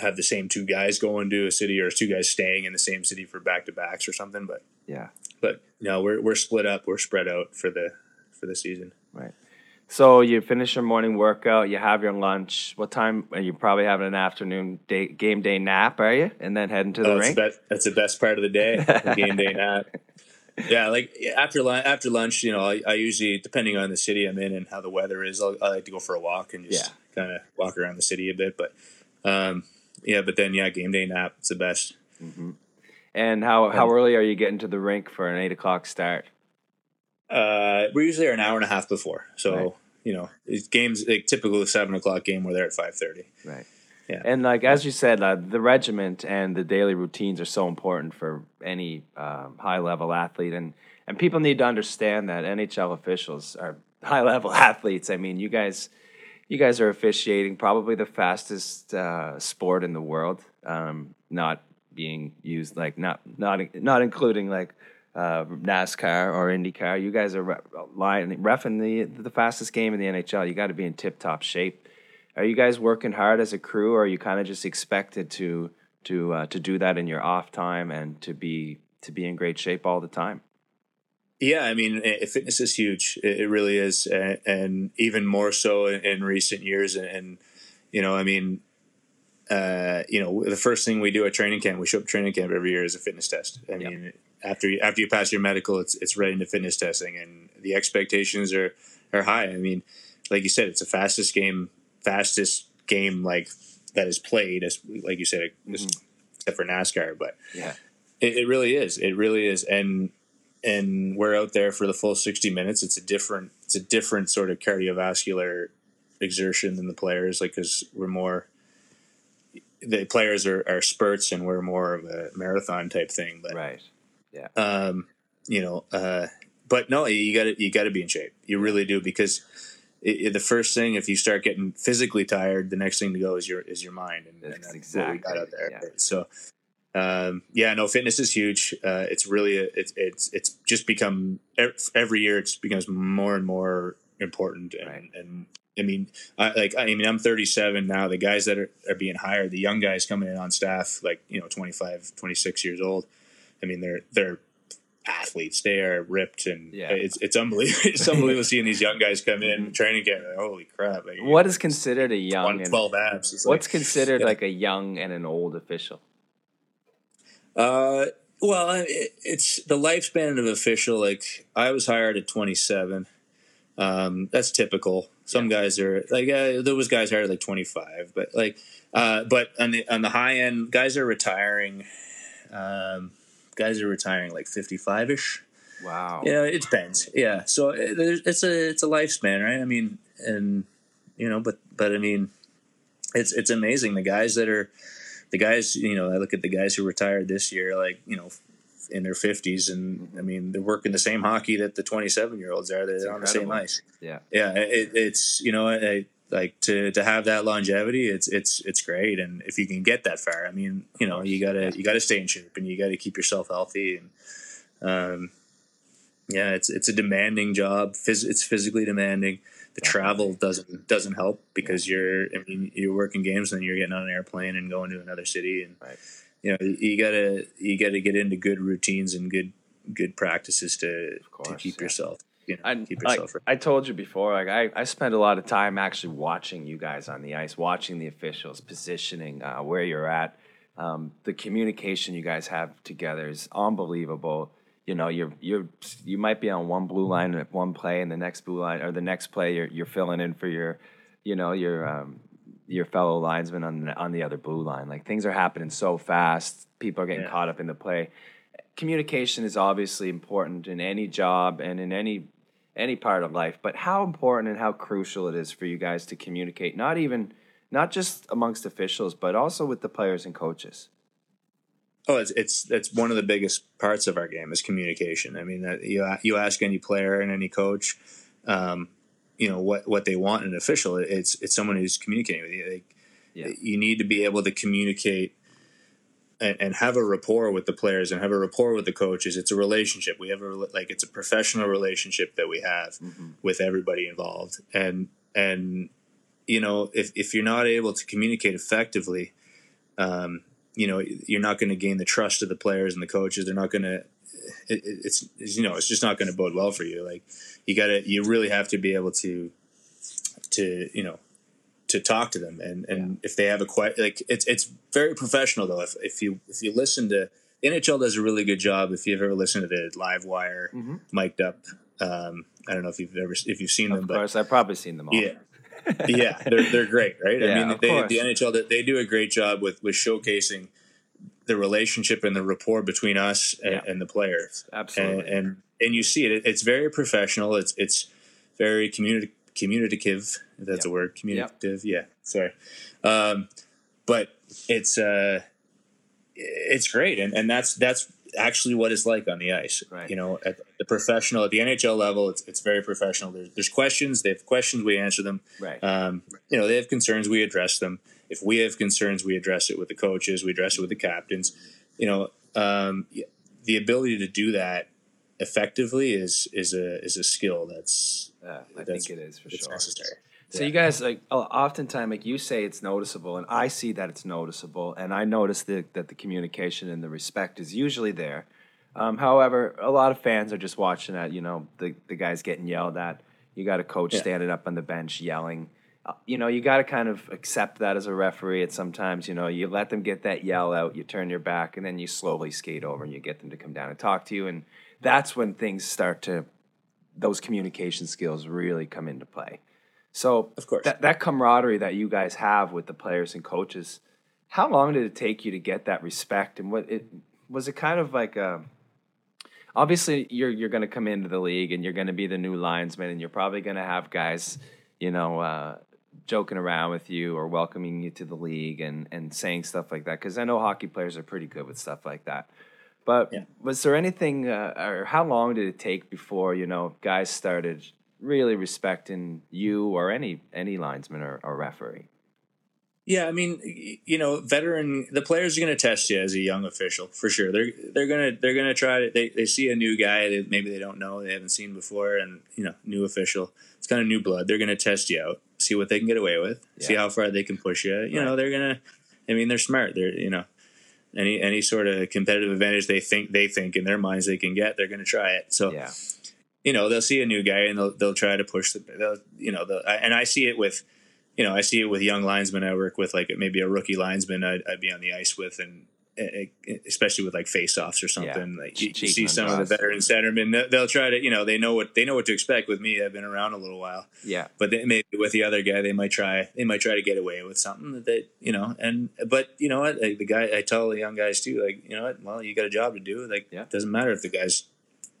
have the same two guys going to a city or two guys staying in the same city for back to backs or something. But Yeah. but no, we're we're split up. We're spread out for the for the season. Right. So you finish your morning workout, you have your lunch. What time? And you probably having an afternoon day, game day nap, are you? And then heading to the Oh, that's, the best, that's the best part of the day, the game day nap. Yeah, like after lunch, after lunch, you know, I, I usually, depending on the city I'm in and how the weather is, I'll, I like to go for a walk and just kind of walk around the city a bit. But um, yeah, but then yeah, game day nap, it's the best. hmm And how how early are you getting to the rink for an eight o'clock start? Uh, we're usually an hour and a half before, so Right. you know, it's games like typical seven o'clock game. We're there at five thirty. Right. Yeah. And like as you said, uh, the regiment and the daily routines are so important for any um, high level athlete, and and people need to understand that NHL officials are high level athletes. I mean, you guys, you guys are officiating probably the fastest uh, sport in the world, um, not being used like not not not including like. Uh, NASCAR or IndyCar, you guys are re- line, refing the the fastest game in the NHL. You got to be in tip top shape. Are you guys working hard as a crew, or are you kind of just expected to to uh, to do that in your off time and to be to be in great shape all the time? Yeah, I mean, fitness is huge. It, really is, and, even more so in, recent years. And, you know, I mean, uh, you know, the first thing we do at training camp, we show up training camp every year is a fitness test. I Yep. mean, after you, after you pass your medical, it's it's right into fitness testing, and the expectations are are high. I mean, like you said, it's the fastest game, fastest game like that is played, as like you said, except for NASCAR, but Yeah, it, it really is. It really is. And and we're out there for the full sixty minutes. It's a different it's a different sort of cardiovascular exertion than the players, like because we're more the players are, are spurts and we're more of a marathon type thing. But right. um, you know, uh, but no, you got to you got to be in shape. You really do because it, it- the first thing if you start getting physically tired, the next thing to go is your is your mind, and, and That's that's what we got out there. yeah. So. Um, yeah, no, fitness is huge. Uh, it's really, a, it's, it's, it's just become every year. It becomes more and more important and, right. and I mean, I, like I mean, I'm 37 now. The guys that are, are being hired, the young guys coming in on staff, like you know, 25, 26 years old. I mean, they're they're athletes. They are ripped, and yeah. it's it's unbelievable. It's unbelievable seeing these young guys come in training camp. Like, Holy crap! Like, what is considered a young? Twelve abs. What's considered yeah. like a young and an old official? Uh, well, it, it's the lifespan of official. Like I was hired at 27. Um, that's typical. Some yeah. guys are like uh, there was guys hired at like 25, but like, uh, but on the on the high end, guys are retiring. Um, guys are retiring like 55 ish. Wow. Yeah, it depends. Yeah, so it, uh, it's a it's a lifespan, right? I mean, and you know, but but I mean, it's it's amazing the guys that are the guys, you know, I look at the guys who retired this year, like, you know, in their 50s, and I mean, they're working the same hockey that the 27 year olds are. They're it's on incredible. the same ice. Yeah. Yeah. It, it's, you know, I, like to, to have that longevity, it's, it's, it's great. And if you can get that far, I mean, you know, you gotta, you gotta stay in shape and you gotta keep yourself healthy. And, um, yeah, it's, it's a demanding job. Phys- it's physically demanding the travel doesn't doesn't help because you're I mean you're working games and then you're getting on an airplane and going to another city and right. you know you gotta you gotta get into good routines and good good practices to course, to keep yeah. yourself you know, I, keep yourself like, I told you before like I, I spend a lot of time actually watching you guys on the ice watching the officials positioning uh, where you're at um, the communication you guys have together is unbelievable you know you're you're you might be on one blue line at one play and the next blue line or the next play you're you're filling in for your you know your um, your fellow linesman on the, on the other blue line. Like things are happening so fast. People are getting yeah. caught up in the play. Communication is obviously important in any job and in any any part of life but how important and how crucial it is for you guys to communicate not even not just amongst officials but also with the players and coaches Oh, it's it's that's one of the biggest parts of our game is communication. I mean, that you you ask any player and any coach, um, you know what what they want in an official. It's it's someone who's communicating with you. Like, yeah. You need to be able to communicate and, and, have a rapport with the players and have a rapport with the coaches. It's a relationship. We have a like it's a professional relationship that we have mm-hmm. with everybody involved. And and you know if if you're not able to communicate effectively. Um, you know you're not going to gain the trust of the players and the coaches. They're not going to. It, it's you know it's just not going to bode well for you. Like you got to you really have to be able to to you know to talk to them and and yeah. if they have a question like it's it's very professional though if if you if you listen to the NHL does a really good job if you've ever listened to the live wire mm-hmm. mic'd up um, I don't know if you've ever if you've seen of them of course I've probably seen them all yeah yeah, they're they're great, right? Yeah, I mean, they, the NHL they do a great job with with showcasing the relationship and the rapport between us and, yeah. and the players. Absolutely, and, and, and you see it. It's very professional. It's it's very community communicative. If that's yep. a word, communicative. Yep. Yeah, sorry, um, but it's uh, it's great, and and that's that's actually what it's like on the ice. Right. You know, at the professional, at the NHL level, it's, it's very professional. There's, there's questions. They have questions. We answer them. Right. Um, you know, they have concerns. We address them. If we have concerns, we address it with the coaches. We address it with the captains. You know, um, the ability to do that effectively is is a is a skill that's. Yeah, I that's, think it is for sure. Necessary. So yeah. you guys like oftentimes like you say it's noticeable, and I see that it's noticeable, and I notice that that the communication and the respect is usually there. Um, however, a lot of fans are just watching that. You know, the the guys getting yelled at. You got a coach yeah. standing up on the bench yelling. Uh, you know, you got to kind of accept that as a referee. At sometimes, you know, you let them get that yell out, you turn your back, and then you slowly skate over and you get them to come down and talk to you, and that's when things start to those communication skills really come into play. So of course, that, that camaraderie that you guys have with the players and coaches, how long did it take you to get that respect? And what it was it kind of like a obviously you're you're going to come into the league and you're going to be the new linesman and you're probably going to have guys, you know, uh, joking around with you or welcoming you to the league and and saying stuff like that because I know hockey players are pretty good with stuff like that. But yeah. was there anything, uh, or how long did it take before you know guys started really respecting you or any any linesman or, or referee. Yeah, I mean, you know, veteran the players are going to test you as a young official for sure. They're they're gonna they're gonna try to they, they see a new guy that maybe they don't know they haven't seen before, and you know, new official. It's kind of new blood. They're going to test you out, see what they can get away with, yeah. see how far they can push you. You right. know, they're gonna. I mean, they're smart. They're you know, any any sort of competitive advantage they think they think in their minds they can get, they're going to try it. So. Yeah. You know they'll see a new guy and they'll they'll try to push the you know the and I see it with you know, I see it with young linesmen I work with, like maybe a rookie linesman I'd, I'd be on the ice with, and especially with like face-offs or something. Yeah. Like you, see some of the veteran centermen, they'll try to, you know, they know what they know what to expect with me. I've been around a little while, yeah. But they, maybe with the other guy, they might try, they might try to get away with something that you know. And but you know what, like the guy, I tell the young guys too, like you know what, well, you got a job to do. Like, yeah. it doesn't matter if the guy's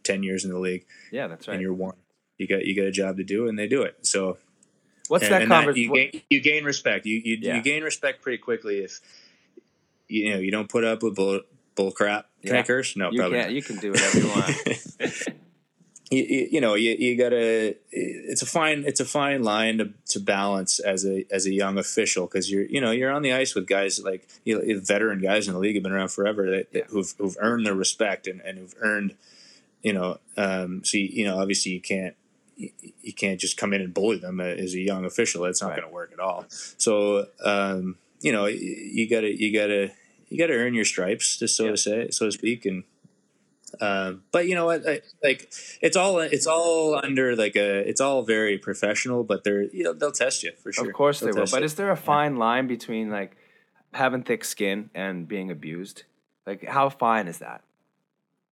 ten years in the league. Yeah, that's right. And you're one. You got you got a job to do, and they do it. So What's and, that conversation? You, gain, you gain respect. You you, yeah. you gain respect pretty quickly if you know you don't put up with bull, bull crap. Can yeah. I curse? No, you probably can. You can do whatever you want. you, you, know you, you gotta it's a fine it's a fine line to, to balance as a as a young official because you're you know you're on the ice with guys like you know, veteran guys in the league have been around forever that, yeah. who've who've earned their respect and, and who've earned you know um, so you, you know obviously you can't you can't just come in and bully them as a young official. It's not right. going to work at all. So um, you know, you gotta you gotta you gotta earn your stripes, just so yeah. to say, so to speak. And um, but you know what, I, like it's all it's all under like a it's all very professional, but they're you know they'll test you for sure. Of course they'll they will. But you. is there a fine yeah. line between like having thick skin and being abused? Like how fine is that?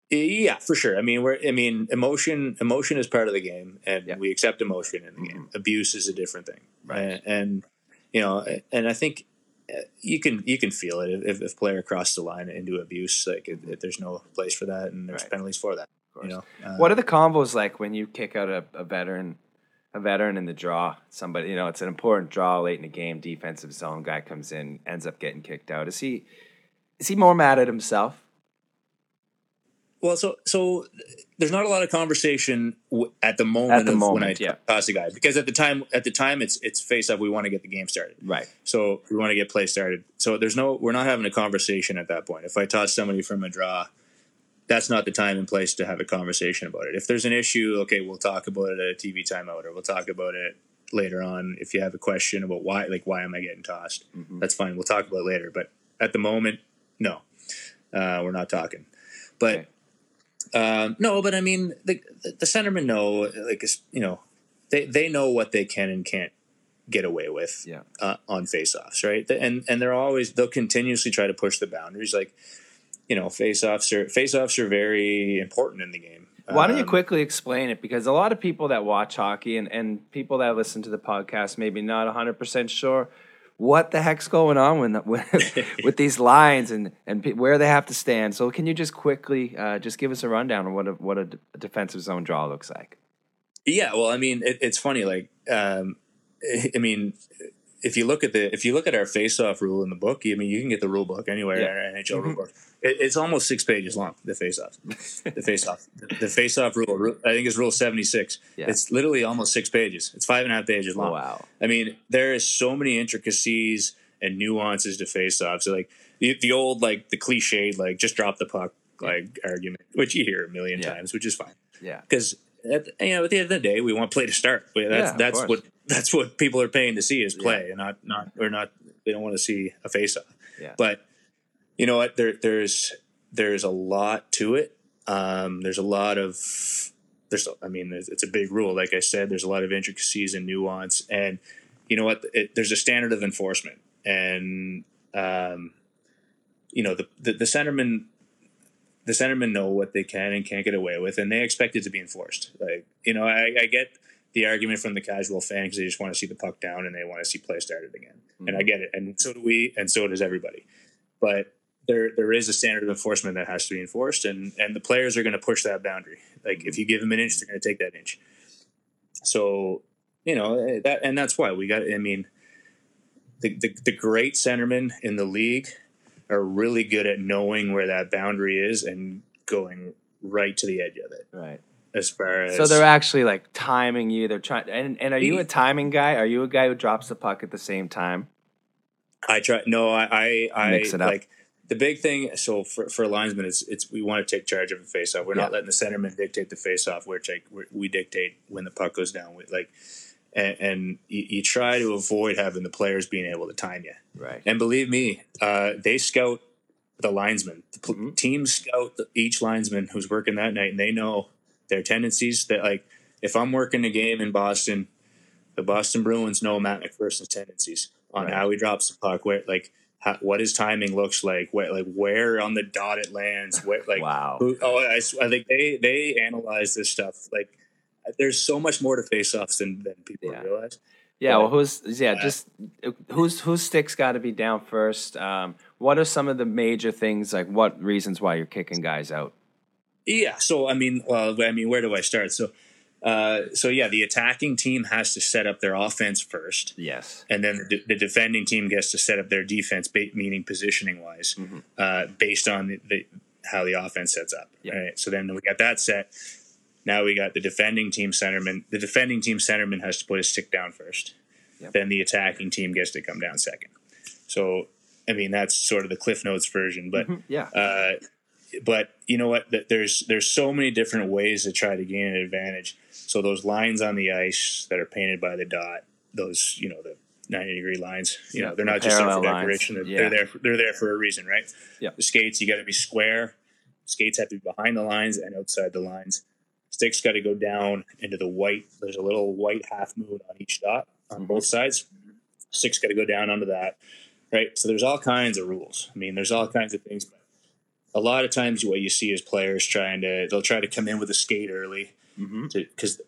Yeah, for sure. I mean, we're. I mean, emotion. Emotion is part of the game, and yeah. we accept emotion in the mm-hmm. game. Abuse is a different thing, right? And, and, you know, and I think uh, you can you can feel it if, if player crossed the line into abuse. Like, it, it, there's no place for that, and there's right. penalties for that. You know, uh, what are the combos like when you kick out a, a veteran? A veteran in the draw, somebody you know, it's an important draw late in the game. Defensive zone guy comes in, ends up getting kicked out. Is he? Is he more mad at himself? Well, so so there's not a lot of conversation w- at the moment at the moment, when I yeah. toss a guy because at the time at the time it's it's face up. We want to get the game started, right? So we want to get play started. So there's no we're not having a conversation at that point. If I toss somebody from a draw, that's not the time and place to have a conversation about it. If there's an issue, okay, we'll talk about it at a TV timeout or we'll talk about it later on. If you have a question about why, like why am I getting tossed, mm-hmm. that's fine. We'll talk about it later. But at the moment, no, uh, we're not talking. But okay um, no, but I mean, the, the centermen know, like, you know, they, they know what they can and can't get away with yeah. uh, on faceoffs, right? And and they're always they'll continuously try to push the boundaries. Like, you know, faceoffs are faceoffs are very important in the game. Why don't you um, quickly explain it? Because a lot of people that watch hockey and, and people that listen to the podcast maybe not 100% sure what the heck's going on with with, with these lines and and where they have to stand. So can you just quickly uh, just give us a rundown of what a, what a defensive zone draw looks like? Yeah, well, I mean, it, it's funny. Like, um, I mean, if you look at the if you look at our face-off rule in the book, I mean, you can get the rule book anywhere. Yeah. Our NHL mm-hmm. rule book. It, it's almost six pages long. The face-off, the face-off, the, the face-off rule. I think it's rule seventy-six. Yeah. It's literally almost six pages. It's five and a half pages long. Wow. I mean, there is so many intricacies and nuances to face-offs. So like the, the old like the cliched like just drop the puck like yeah. argument, which you hear a million yeah. times, which is fine. Yeah, because at, you know at the end of the day, we want play to start. That's yeah, that's what that's what people are paying to see is play, yeah. and not not or not. They don't want to see a face off. Yeah. But you know what? There there's there's a lot to it. Um, there's a lot of there's I mean it's a big rule. Like I said, there's a lot of intricacies and nuance, and you know what? It, there's a standard of enforcement, and um, you know the, the the centermen the centermen know what they can and can't get away with, and they expect it to be enforced. Like you know, I, I get the argument from the casual fan because they just want to see the puck down and they want to see play started again. Mm-hmm. And I get it, and so do we, and so does everybody. But there there is a standard of enforcement that has to be enforced, and and the players are going to push that boundary. Like if you give them an inch, they're going to take that inch. So you know eh, that, and that's why we got. I mean, the, the, the great centermen in the league are really good at knowing where that boundary is and going right to the edge of it. Right as far as so they're actually like timing you. They're trying. And, and are you a timing guy? Are you a guy who drops the puck at the same time? I try. No, I, I, Mix it up. like the big thing. So for for linesmen, it's it's we want to take charge of a face off. We're Yeah. not letting the centerman dictate the face off. We're take we're, we dictate when the puck goes down. We, like, and, and you, you try to avoid having the players being able to time you. Right. And believe me, uh, they scout the linesman. The pl- Mhm. teams scout each linesman who's working that night, and they know their tendencies. That like, if I'm working a game in Boston, the Boston Bruins know Matt MacPherson's tendencies on Right. how he drops the puck, where like how, what his timing looks like, where like where on the dot it lands, where like wow. who, oh, I think they they analyze this stuff. Like, there's so much more to face-offs than than people Yeah. realize. Yeah, well, who's yeah, uh, just who's whose sticks got to be down first? Um, what are some of the major things? Like, what reasons why you're kicking guys out? Yeah. So I mean, well, I mean, where do I start? So, uh, so yeah, the attacking team has to set up their offense first, Yes. and then the, the defending team gets to set up their defense, meaning positioning wise, Mhm. uh, based on the, the how the offense sets up. Yeah. Right. So then we got that set. Now we got the defending team centerman. The defending team centerman has to put his stick down first. Yep. Then the attacking team gets to come down second. So, I mean, that's sort of the Cliff Notes version, but Mhm. Yeah. uh, but you know what? There's there's so many different ways to try to gain an advantage. So those lines on the ice that are painted by the dot, those you know the 90 degree lines, you Yeah, know they're the not just there for decoration. They're, Yeah. they're there. For, they're there for a reason, right? Yeah. The skates you got to be square. Skates have to be behind the lines and outside the lines. Sticks got to go down into the white. There's a little white half moon on each dot on Mhm. both sides. Sticks got to go down onto that, right? So there's all kinds of rules. I mean, there's all kinds of things, but a lot of times what you see is players trying to they'll try to come in with a skate early Mm-hmm. because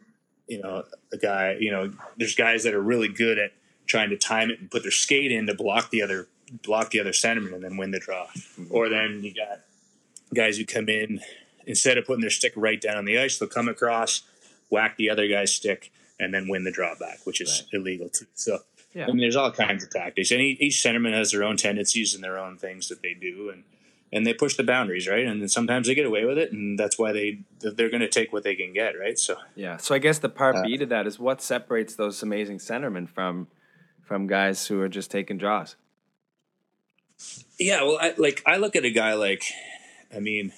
you know a guy you know there's guys that are really good at trying to time it and put their skate in to block the other block the other centerman and then win the draw or then you got guys who come in instead of putting their stick right down on the ice they'll come across whack the other guy's stick and then win the drawback, which is illegal too so Yeah. I mean, there's all kinds of tactics, and each, each centerman has their own tendencies and their own things that they do, and and they push the boundaries, right? And then sometimes they get away with it, and that's why they they're going to take what they can get, right? So Yeah. So I guess the part Uh, B to that is what separates those amazing centermen from from guys who are just taking draws. yeah, well, I, like I look at a guy like, I mean,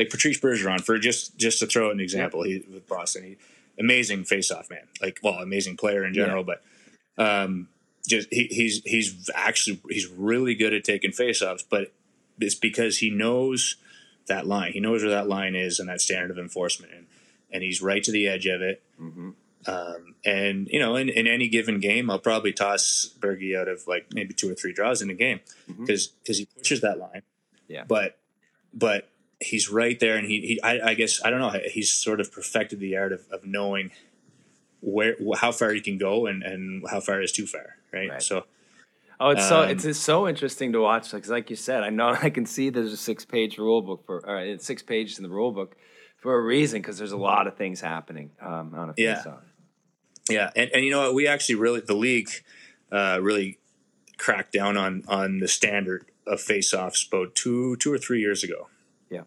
like Patrice Bergeron for just just to throw an example, he with Boston, he, amazing face-off man, like well, amazing player in general, but um, just he, he's he's actually he's really good at taking face-offs, but it's because he knows that line, he knows where that line is and that standard of enforcement, and and he's right to the edge of it. Mm-hmm. Um, and you know, in, in any given game, I'll probably toss Bergie out of like maybe two or three draws in a game Mhm. because he pushes that line. Yeah. But but he's right there, and he, he I, I guess I don't know. He's sort of perfected the art of, of knowing where how far he can go and and how far is too far. Right. Right. So Oh, it's so Um, it's just so interesting to watch. Like, like you said, I know I can see there's a six page rule book for or it's six pages in the rule book for a reason because there's a lot of things happening um, on a Yeah. face-off. Yeah, and, and you know what? We actually really the league uh, really cracked down on on the standard of face-offs about two two or three years ago. Yeah.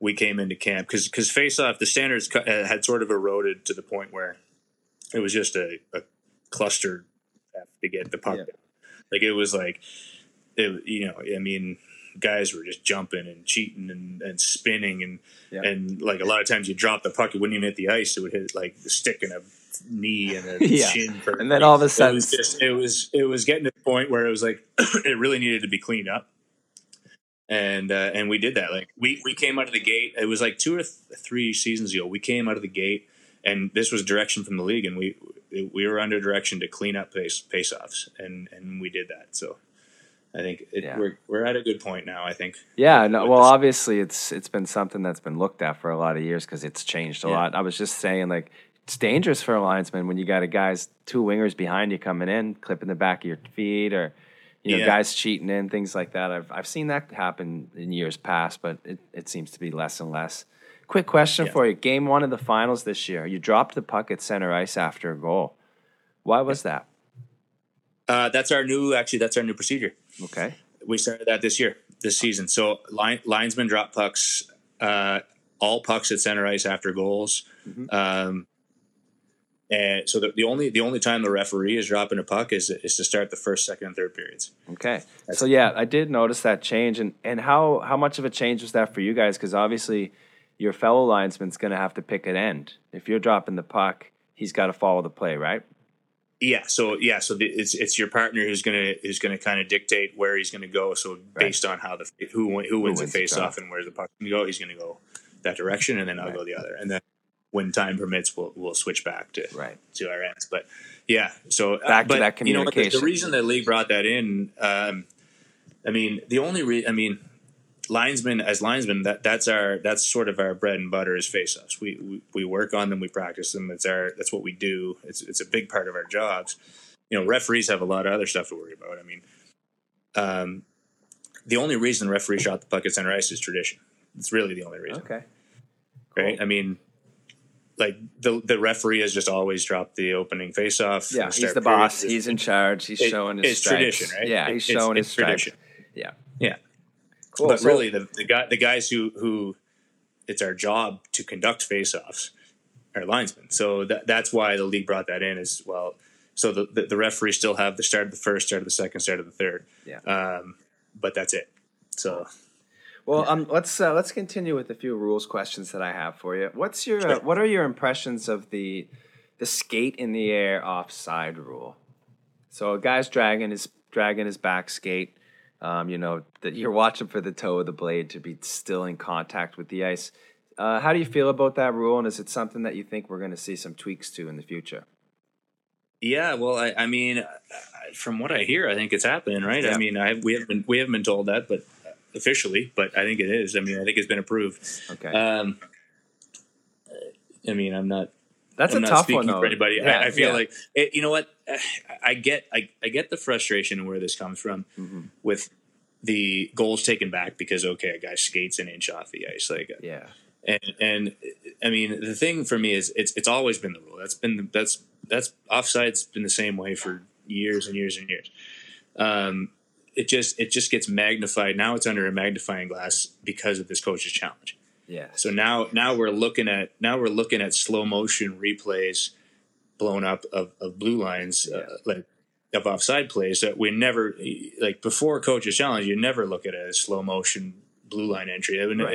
we came into camp because because face-off the standards uh, had sort of eroded to the point where it was just a, a cluster to get the puck Yeah. down. Like it was like it, you know I mean guys were just jumping and cheating and, and spinning and Yeah. and like a lot of times you drop the puck it wouldn't even hit the ice it would hit like the stick and a knee and a Yeah. shin for, And then all of a sudden, it was just it was it was getting to the point where it was like it really needed to be cleaned up and uh, and we did that like we we came out of the gate it was like two or th- three seasons ago we came out of the gate and this was direction from the league and we we were under direction to clean up pace pace offs and and we did that so I think it, Yeah. we're we're at a good point now I think Yeah, no, well, this- obviously, it's it's been something that's been looked at for a lot of years because it's changed a Yeah. lot. I was just saying, like, it's dangerous for a linesman when you got a guys two wingers behind you coming in, clipping the back of your feet, or you know, Yeah. guys cheating in things like that. I've I've seen that happen in years past, but it, it seems to be less and less. Quick question Yeah. for you: Game one of the finals this year, you dropped the puck at center ice after a goal. Why was that? uh, that's our new actually that's our new procedure Okay. we started that this year, this season. So line, linesmen drop pucks, uh, all pucks at center ice after goals. Mhm. Um, And so the, the only the only time the referee is dropping a puck is is to start the first, second, and third periods. Okay. so yeah, I did notice that change, and and how how much of a change was that for you guys? Because obviously, your fellow linesman's going to have to pick an end. If you're dropping the puck, he's got to follow the play, right? Yeah. So yeah. So the, it's it's your partner who's gonna who's gonna kind of dictate where he's gonna go. So based on how the who who wins, the wins the face off and where the puck's gonna go, he's gonna go that direction, and then I'll Right. go the other, and then when time permits, we'll we'll switch back to Right. to our ends. But yeah, so uh, Back to but, that You know, the, the reason that league brought that in, um, I mean, the only re- I mean, linesmen as linesmen, that that's our that's sort of our bread and butter is faceoffs. We, we we work on them, we practice them. It's our that's what we do. It's it's a big part of our jobs. You know, referees have a lot of other stuff to worry about. I mean, um, the only reason the referee shot the puck at center ice is tradition. It's really the only reason Okay. right? I mean, like the the referee has just always dropped the opening faceoff. Yeah, he's the period. boss. He's in charge. He's It- showing his it's stripes. tradition, right? Yeah, It- he's it's- showing his it's tradition. Yeah. Yeah, Cool. but So- really, the the guy the guys who who it's our job to conduct faceoffs are linesmen. So that that's why the league brought that in as well. So the, the the referees still have the start of the first, start of the second, start of the third. Yeah. Um, but that's it. So Well, um, let's uh, let's continue with a few rules questions that I have for you. What's your uh, what are your impressions of the the skate in the air offside rule? So a guy's dragging his dragging his back skate. Um, you know that you're watching for the toe of the blade to be still in contact with the ice. Uh, how do you feel about that rule, and is it something that you think we're going to see some tweaks to in the future? Yeah, well, I, I mean, uh, from what I hear, I think it's happening, right? Yeah. I mean, I we haven't been, we haven't been told that, but officially, but I think it is. I mean, I think it's been approved. Okay, Um, I mean, I'm not. that's I'm a not tough speaking one, for anybody. Yeah, I, I feel yeah. like it, you know what? I- get I, I get the frustration and where this comes from Mm-hmm. with the goals taken back because okay, a guy skates an inch off the ice, like yeah, and and I mean the thing for me is it's it's always been the rule. That's been that's that's offside's been the same way for years and years and years. Um, it just it just gets magnified. Now it's under a magnifying glass because of this coach's challenge. yeah. So now now we're looking at now we're looking at slow motion replays blown up of, of blue lines uh, like of offside plays that we never like before coach's challenge you never look at a slow motion blue line entry I mean, Right.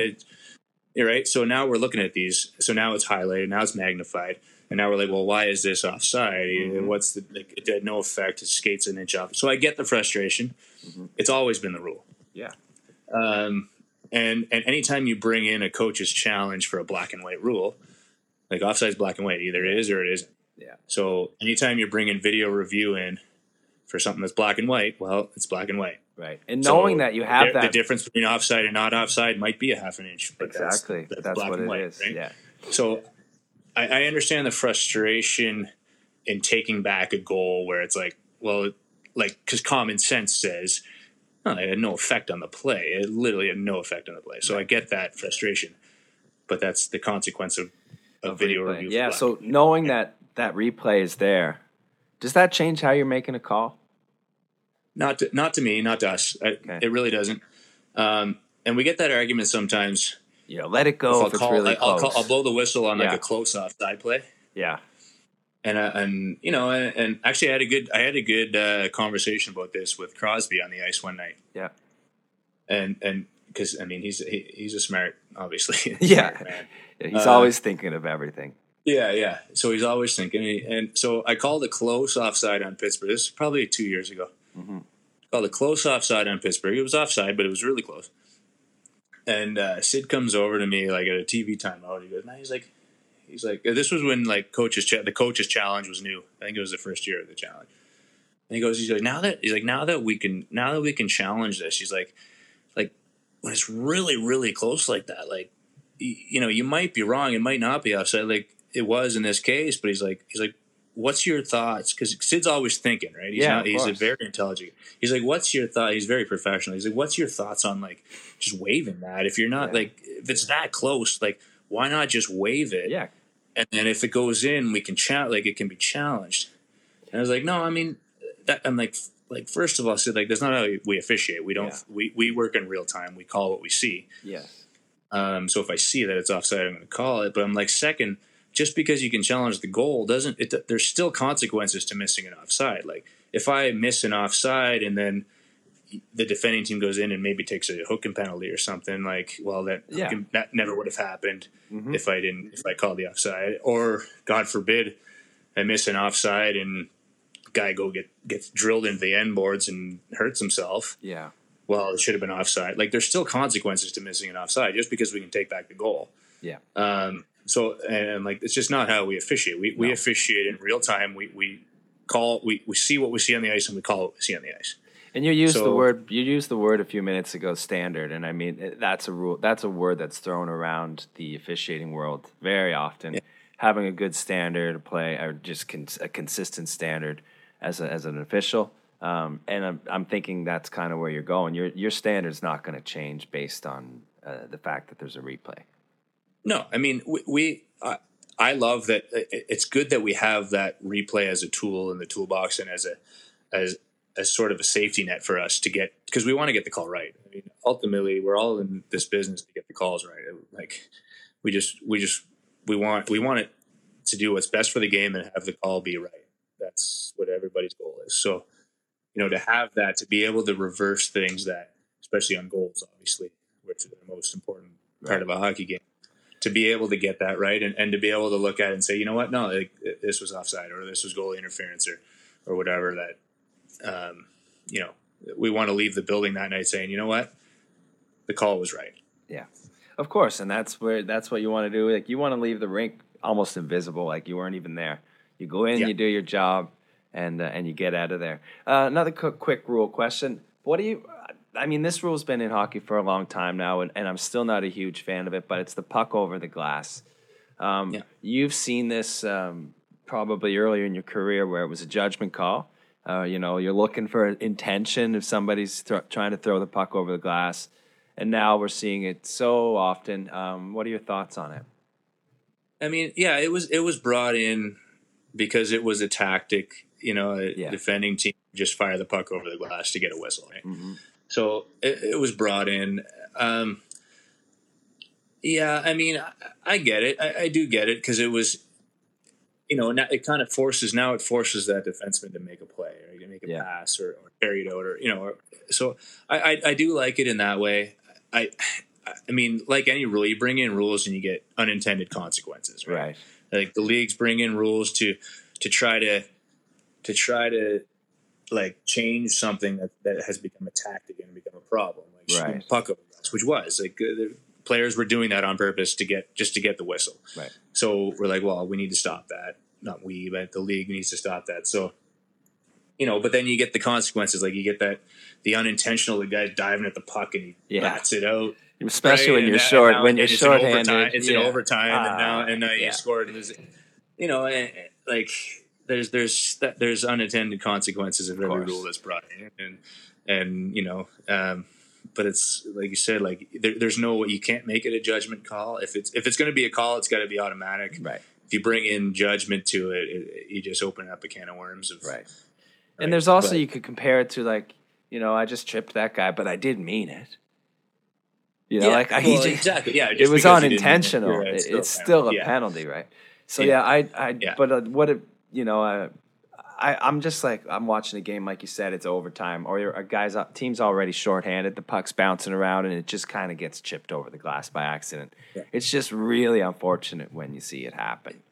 it- right so now we're looking at these so now it's highlighted now it's magnified and now we're like well why is this offside Mm-hmm. what's the like, it had no effect it skates an inch off so I get the frustration Mm-hmm. it's always been the rule Yeah. um, and and anytime you bring in a coach's challenge for a black and white rule, like offside's black and white, either it is or it isn't. Yeah. So anytime you're bringing video review in for something that's black and white, well, it's black and white. Right. And So knowing that you have the, that the difference between offside and not offside might be a half an inch. But that's- exactly. That's, That's, black what and it white, is. right? Yeah. So I, I understand the frustration in taking back a goal where it's like, well, like because common sense says, oh, it had no effect on the play. It literally had no effect on the play. So I get that frustration, but that's the consequence of, Of video replay. review. Yeah. So knowing that that replay is there, does that change how you're making a call? not to, not to me, not to us. I, Okay. It really doesn't. Um, and we get that argument sometimes. You know, let it go I'll if it's call, really like, I'll, call, I'll blow the whistle on like Yeah. a close offside play. yeah. and uh, and you know and, and actually I had a good I had a good uh, conversation about this with Crosby on the ice one night Yeah. and and because I mean he's he, he's a smart obviously Yeah. smart. He's Uh, always thinking of everything. yeah yeah so he's always thinking and so I called a close offside on Pittsburgh this is probably two years ago Mhm. called a close offside on Pittsburgh it was offside but it was really close and uh, Sid comes over to me like at a TV timeout. He goes man he's like he's like this was when like coaches the coaches challenge was new. I think it was the first year of the challenge. And he goes he's like now that he's like now that we can now that we can challenge this he's like like when it's really really close like that like y- you know you might be wrong it might not be offside like it was in this case but he's like he's like what's your thoughts because Sid's always thinking right he's Yeah, not he's a very intelligent he's like what's your thought he's very professional he's like what's your thoughts on like just waving that if you're not Yeah. like if it's that close like why not just wave it Yeah. and then if it goes in, we can chat like it can be challenged. And I was like, no, I mean, that, I'm like, like first of all, Sid, like that's not how we officiate. We don't. Yeah. We we work in real time. We call what we see. Yeah. Um, so if I see that it's offside, I'm going to call it. But I'm like, second, just because you can challenge the goal doesn't it there's still consequences to missing an offside like if i miss an offside and then the defending team goes in and maybe takes a hooking penalty or something like well that Yeah. hooking- that never would have happened Mhm. if i didn't if i called the offside or god forbid i miss an offside and guy go get gets drilled into the end boards and hurts himself Yeah. well, it should have been offside. Like there's still consequences to missing an offside just because we can take back the goal. Yeah. Um, so and, like it's just not how we officiate. We we officiate in real time. We we call we, we see what we see on the ice and we call what we see on the ice. And you used the word you used the word a few minutes ago standard and I mean that's a rule that's a word that's thrown around the officiating world very often. Having a good standard of play or just cons- a consistent standard as a, as an official. Um, and I'm, I'm thinking that's kind of where you're going. Your your standard's not going to change based on uh, the fact that there's a replay. No, I mean we. we I I love that. Uh, it's good that we have that replay as a tool in the toolbox and as a as as sort of a safety net for us to get because we want to get the call right. I mean, ultimately, we're all in this business to get the calls right. Like we just we just we want we want it to do what's best for the game and have the call be right. That's what everybody's goal is. So you know to have that to be able to reverse things that especially on goals obviously which are the most important part of a hockey game to be able to get that right and, and to be able to look at it and say, you know what, no, like, this was offside or this was goalie interference or or whatever that, um, you know, we want to leave the building that night saying, you know what, the call was right. Yeah, of course, and that's where that's what you want to do. Like you want to leave the rink almost invisible, like you weren't even there. You go in, Yeah. you do your job, and uh, and you get out of there. Uh, another quick, quick rule question: What do you? I mean, this rule's been in hockey for a long time now, and, and I'm still not a huge fan of it. But it's the puck over the glass. Um, Yeah. You've seen this um, probably earlier in your career where it was a judgment call. Uh, you know, you're looking for intention if somebody's thro- trying to throw the puck over the glass, and now we're seeing it so often. Um, what are your thoughts on it? I mean, yeah, it was it was brought in because it was a tactic. You know, a Yeah. defending team just fire the puck over the glass to get a whistle. Right? Mm-hmm. So it, it was brought in. Um, yeah, I mean, I, I get it. I, I do get it because it was, you know, now it kind of forces now it forces that defenseman to make a play or to make a Yeah. pass or, or carry it out or you know. Or, so I, I I do like it in that way. I I mean, like any rule, you bring in rules and you get unintended consequences, right? Right. like the leagues bring in rules to to try to to try to like change something that, that has become a tactic and become a problem like Right. puck over us, which was like uh, the players were doing that on purpose to get just to get the whistle Right. so we're like well we need to stop that not we but the league needs to stop that so you know but then you get the consequences like you get that the unintentional the guy diving at the puck and he Yeah. bats it out Especially right? when And you're that- short, now- when you're it's in shorthanded. overtime- It's yeah. in overtime, and now Ah, and now you scored. There's, you know, and, and, like there's there's that, there's unintended consequences of every rule that's brought in, and and you know, um, but it's like you said, like there, there's no you can't make it a judgment call. If it's if it's going to be a call, it's got to be automatic. Right. If you bring in judgment to it, it, you just open up a can of worms. Of, Right. And there's also But- you could compare it to like, you know, I just tripped that guy, but I did mean it. You know, Yeah, like I, well, just, exactly. Yeah, it was because you didn't mean it, unintentional. right, It- it's it's still a still a penalty. Penalty, right? So Yeah. yeah, I, I, but uh, what if you know, uh, I, I'm just like I'm watching a game, like you said, it's overtime, or your a guy's uh, team's already shorthanded, the puck's bouncing around, and it just kind of gets chipped over the glass by accident. Yeah. It's just really unfortunate when you see it happen.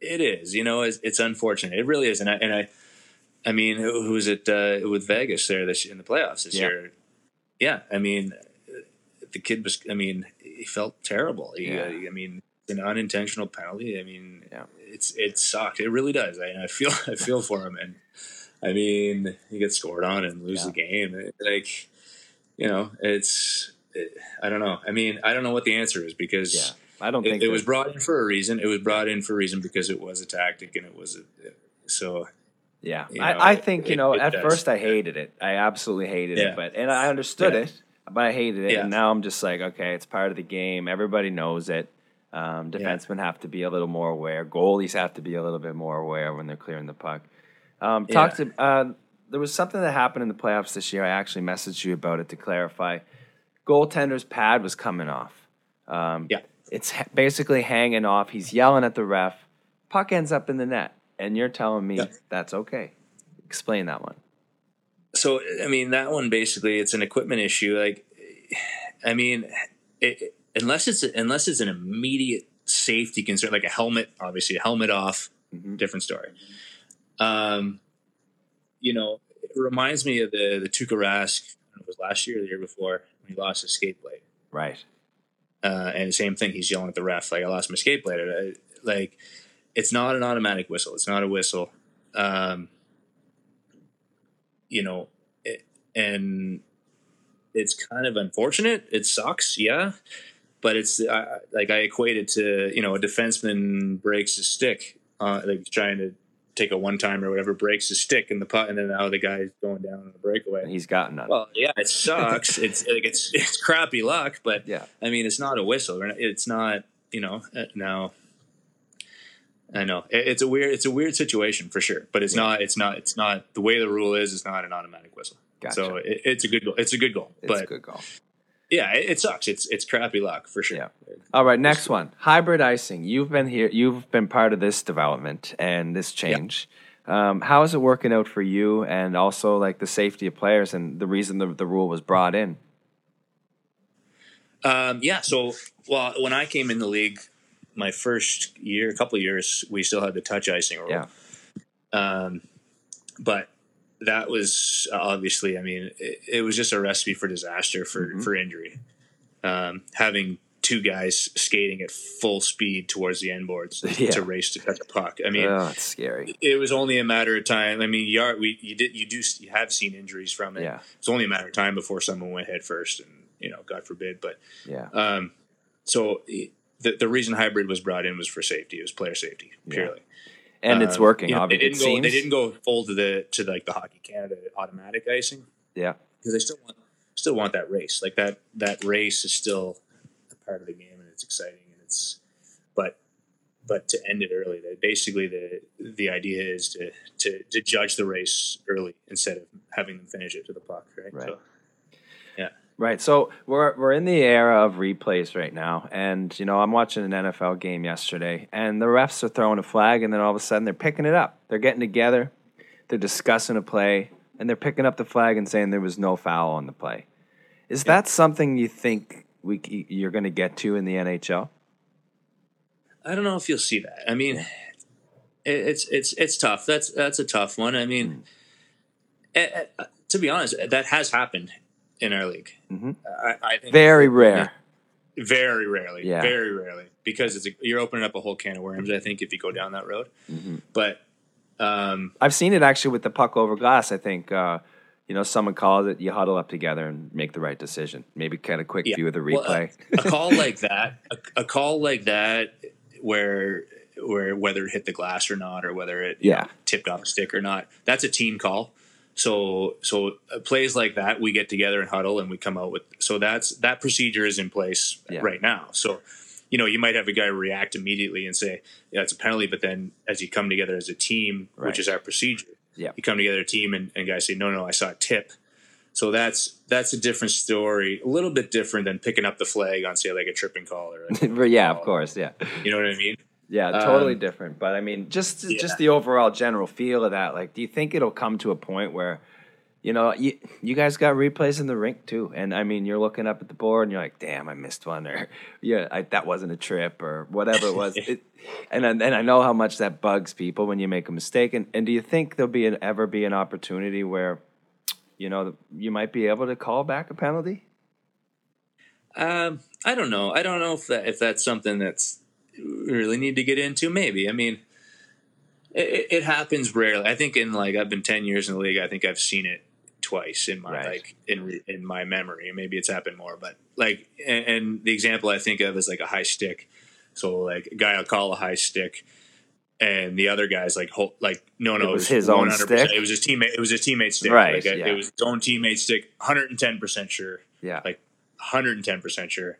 It is, you know, it's, it's unfortunate. It really is, and I, and I, I mean, who who was it uh, with Vegas there this in the playoffs this Yeah. year? Yeah, I mean, the kid was. I mean, he felt terrible. He, Yeah. uh, I mean, an unintentional penalty. I mean, Yeah. It's it sucked. It really does. I, I feel I feel for him, and I mean, he gets scored on and lose the game. It- like, you know, it's. It, I don't know. I mean, I don't know what the answer is because Yeah, I don't it, think it was brought in for a reason. It was brought in for a reason because it was a tactic and it was a, so. Yeah, you know, I, I think you know. at does. first, I hated it. I absolutely hated Yeah. it, but and I understood Yeah. it, but I hated it. Yeah. And now I'm just like, okay, it's part of the game. Everybody knows it. Um, Yeah. defensemen have to be a little more aware. Goalies have to be a little bit more aware when they're clearing the puck. Um, Yeah. to. Uh, there was something that happened in the playoffs this year. I actually messaged you about it to clarify. Goaltender's pad was coming off. Um, Yeah. It's ha- basically hanging off. He's yelling at the ref. Puck ends up in the net, and you're telling me Yeah. that's okay. Explain that one. So I mean, that one basically it's an equipment issue. Like, I mean, it, unless it's unless it's an immediate safety concern, like a helmet, obviously a helmet off, different story. Um, you know, it reminds me of the the Tuukka Rask. It was last year, or the year before, when he lost his skate blade. Right. Uh, and the same thing, he's yelling at the ref, like I lost my skate blade. I- Like, it's not an automatic whistle. It's not a whistle. Um, you know, it, and it's kind of unfortunate. It sucks, yeah. But it's uh, like I equate it to you know a defenseman breaks his stick, uh, like trying to take a one time or whatever, breaks his stick in the putt, and then now the guy's going down on a breakaway. And he's gotten none. Well, yeah, it sucks. it's like it's it's crappy luck, but yeah. I mean, it's not a whistle. It's not, you know. uh, Now, I know it's a weird, it's a weird situation for sure. But it's Yeah. not, it's not, it's not the way the rule is. It's not an automatic whistle. Gotcha. So it, it's a good goal. It's a good goal. It's but a good goal. Yeah, it, it sucks. It's it's crappy luck for sure. Yeah. All right, next one. Hybrid icing. You've been here. You've been part of this development and this change. Um, how is it working out for you, and also like the safety of players and the reason the, the rule was brought in? Um, yeah. So, well, when I came in the league, my first year, a couple of years, we still had the touch icing rule. Yeah. Um, but that was uh, obviously, I mean, it, it was just a recipe for disaster for, Mhm. for injury. Um, having two guys skating at full speed towards the end boards Yeah. to race to cut the puck. I mean, oh, it's scary. it was only a matter of time. I mean, you are, we you did you do you have seen injuries from it. Yeah. It's only a matter of time before someone went head first, and you know, God forbid. But Yeah. um, so the the reason hybrid was brought in was for safety. It was player safety purely. And it's Um, working. you know, they obviously, didn't it go. seems. They didn't go full to the to like the Hockey Canada automatic icing Yeah. because they still want still want that race. Like that that race is still a part of the game and it's exciting and it's but but to end it early, that basically the the idea is to, to to judge the race early instead of having them finish it to the puck, right? Right. So, Right. So we're we're in the era of replays right now, and you know I'm watching an NFL game yesterday, and the refs are throwing a flag, and then all of a sudden they're picking it up. They're getting together, they're discussing a play, and they're picking up the flag and saying there was no foul on the play. Is that something you think we you're going to get to in the NHL? I don't know if you'll see that. I mean, it, it's it's it's tough. That's that's a tough one. I mean, eh, eh, to be honest, that has happened in our league. Mhm. I, I think Very rare. very rarely, Yeah. very rarely, because it's a, you're opening up a whole can of worms. I think if you go down that road, Mhm. but um, I've seen it actually with the puck over glass. I think uh, you know someone calls it, you huddle up together and make the right decision. Maybe get a quick Yeah. view of the Well, uh, replay. a call like that, a, a call like that, where where whether it hit the glass or not, or whether it Yeah. know, tipped off a stick or not, that's a team call. So so uh, plays like that, we get together and huddle, and we come out with. So that's that procedure is in place Yeah. right now. So. You know, you might have a guy react immediately and say, "Yeah, it's a penalty," but then as you come together as a team, Right. which is our procedure, Yeah. you come together a team and, and guys say, "No, no, I saw a tip." So that's that's a different story, a little bit different than picking up the flag on say like a tripping call or a, yeah, of course. Yeah. you know what I mean? Yeah, totally Um, different. But I mean, just Yeah. just the overall general feel of that. Like, do you think it'll come to a point where, you know, you you guys got replays in the rink too, and I mean, you're looking up at the board and you're like, "Damn, I missed one," or "Yeah, I, that wasn't a trip," or whatever it was. it, and I- and I know how much that bugs people when you make a mistake. And, and do you think there'll be an, ever be an opportunity where, you know, you might be able to call back a penalty? Um, I don't know. I don't know if that if that's something that's really need to get into. Maybe. I mean, it, it happens rarely. I think in like I've been ten years in the league. I think I've seen it twice in my Right. like in in my memory. Maybe it's happened more, but like and, and the example I think of is like a high stick. So like a guy will call a high stick. And the other guy's like, hold, like, no, no, It was his own 100%. stick? It was his teammate. It was his teammate's stick. Right, Like, yeah. It was his own teammate's stick. 110 percent sure Yeah. like 110% sure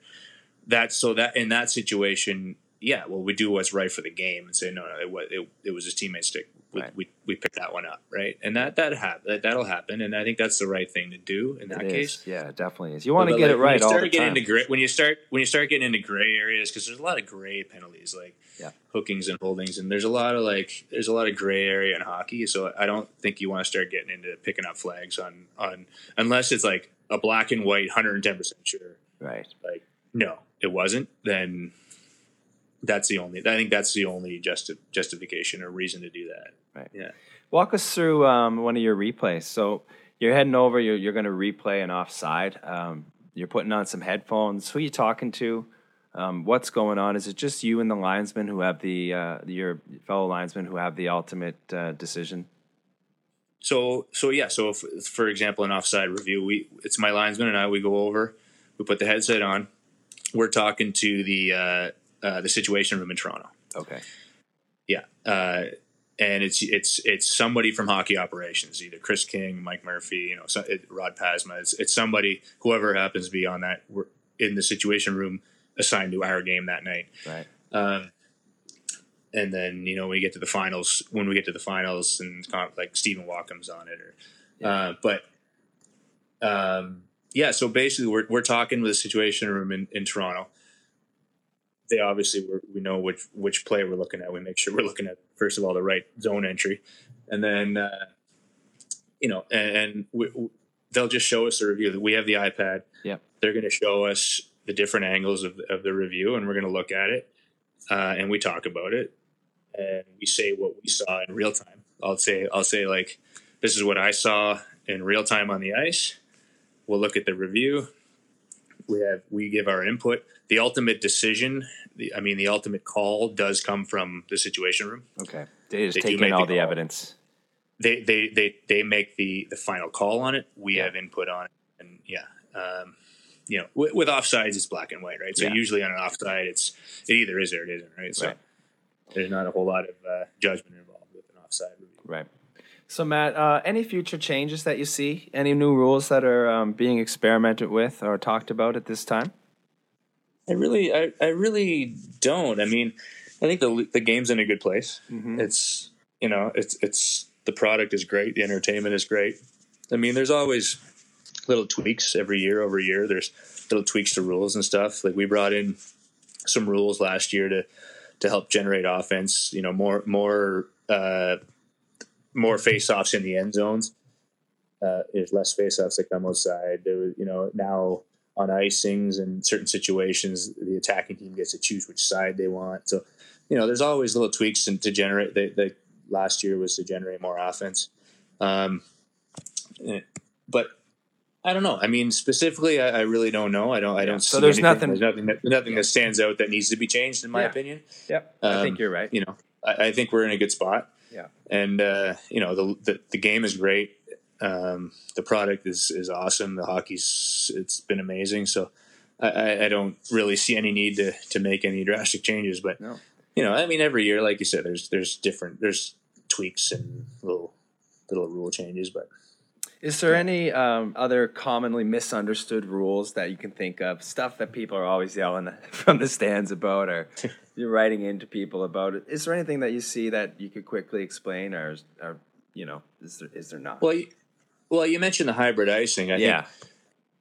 that so that in that situation yeah, well, we do what's right for the game and say no, no, it, it, it was his teammate's stick. We, Right. we, we picked that one up, right? And that that hap- that that'll happen, and I think that's the right thing to do in that It case. is. Yeah, it definitely is. You want to get like, it right when you start getting time. Into gray, when you start when you start getting into gray areas, because there's a lot of gray penalties, like Yeah. hookings and holdings, and there's a lot of like there's a lot of gray area in hockey. So I don't think you want to start getting into picking up flags on on unless it's like a black and white, hundred and ten percent sure. right. Like no, it wasn't. Then that's the only. I think that's the only justi- justification or reason to do that. Right. Yeah. Walk us through um, one of your replays. So you're heading over. You're, you're going to replay an offside. Um, you're putting on some headphones. Who are you talking to? Um, what's going on? Is it just you and the linesman who have the uh, your fellow linesmen who have the ultimate uh, decision? So so yeah. So if, for example, an offside review, we it's my linesman and I. We go over, we put the headset on. We're talking to the uh, uh, the situation room in Toronto. Okay. Yeah, uh, and it's it's it's somebody from hockey operations, either Kris King, Mike Murphy, you know, so, it, Rod Pasma. It's it's somebody, whoever happens to be on that, we're in the situation room assigned to our game that night. Right. Um, and then you know when we get to the finals, when we get to the finals, and like Stephen Walkom's on it, or uh, but um, yeah. So basically, we're we're talking with the situation room in, in Toronto. They obviously we're, we know which which play we're looking at. We make sure we're looking at first of all the right zone entry, and then uh, you know, and, and we, we- they'll just show us the review. We have the iPad. Yeah, They're going to show us the different angles of, of the review, and we're going to look at it, uh, and we talk about it, and we say what we saw in real time. I'll say I'll say like, this is what I saw in real time on the ice. We'll look at the review. We have we give our input. The ultimate decision, the, I mean, the ultimate call does come from the situation room. Okay. They just They take in all the call. evidence. They they they they make the the final call on it. We Yeah. have input on it, and yeah. Um, you know, with, with offsides, it's black and white, right? So Yeah. usually on an offside, it's it either is or it isn't, right? So Right. there's not a whole lot of uh, judgment involved with an offside review. Right. So Matt, uh, any future changes that you see? Any new rules that are um, being experimented with or talked about at this time? I really, I, I really don't. I mean, I think the the game's in a good place. It's you know, it's it's the product is great. The entertainment is great. I mean, there's always little tweaks every year over year. There's little tweaks to rules and stuff. Like we brought in some rules last year to to help generate offense. You know, more more uh, more face offs in the end zones. Uh, there's less face offs that come outside. There, was- you know, now on icings and certain situations, the attacking team gets to choose which side they want. So, you know, there's always little tweaks and to generate. The, the last year was to generate more offense, um, eh, but I don't know. I mean, specifically, I, I really don't know. I don't. I don't. So see there's anything- nothing- There's nothing. That, nothing that stands out that needs to be changed, in my Yeah. opinion. Yep. I Um, think you're right. You know, I, I think we're in a good spot Yeah. and uh, you know the, the the game is great. Um, the product is is awesome. The hockey's it's been amazing. So I, I, don't really see any need to to make any drastic changes. But No. you know, I mean, every year, like you said, there's there's different there's tweaks and little little rule changes. But Is there any um, other commonly misunderstood rules that you can think of? Stuff that people are always yelling from the stands about, or you're writing into people about it. Is there anything that you see that you could quickly explain, or, or you know, is there is there not? well, you, well, you mentioned the hybrid icing. I yeah, think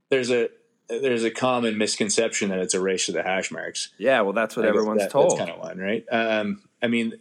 there's a there's a common misconception that it's a race to the hash marks. yeah. Well, that's what everyone's that- told. That's kind of one, right? Um, I mean,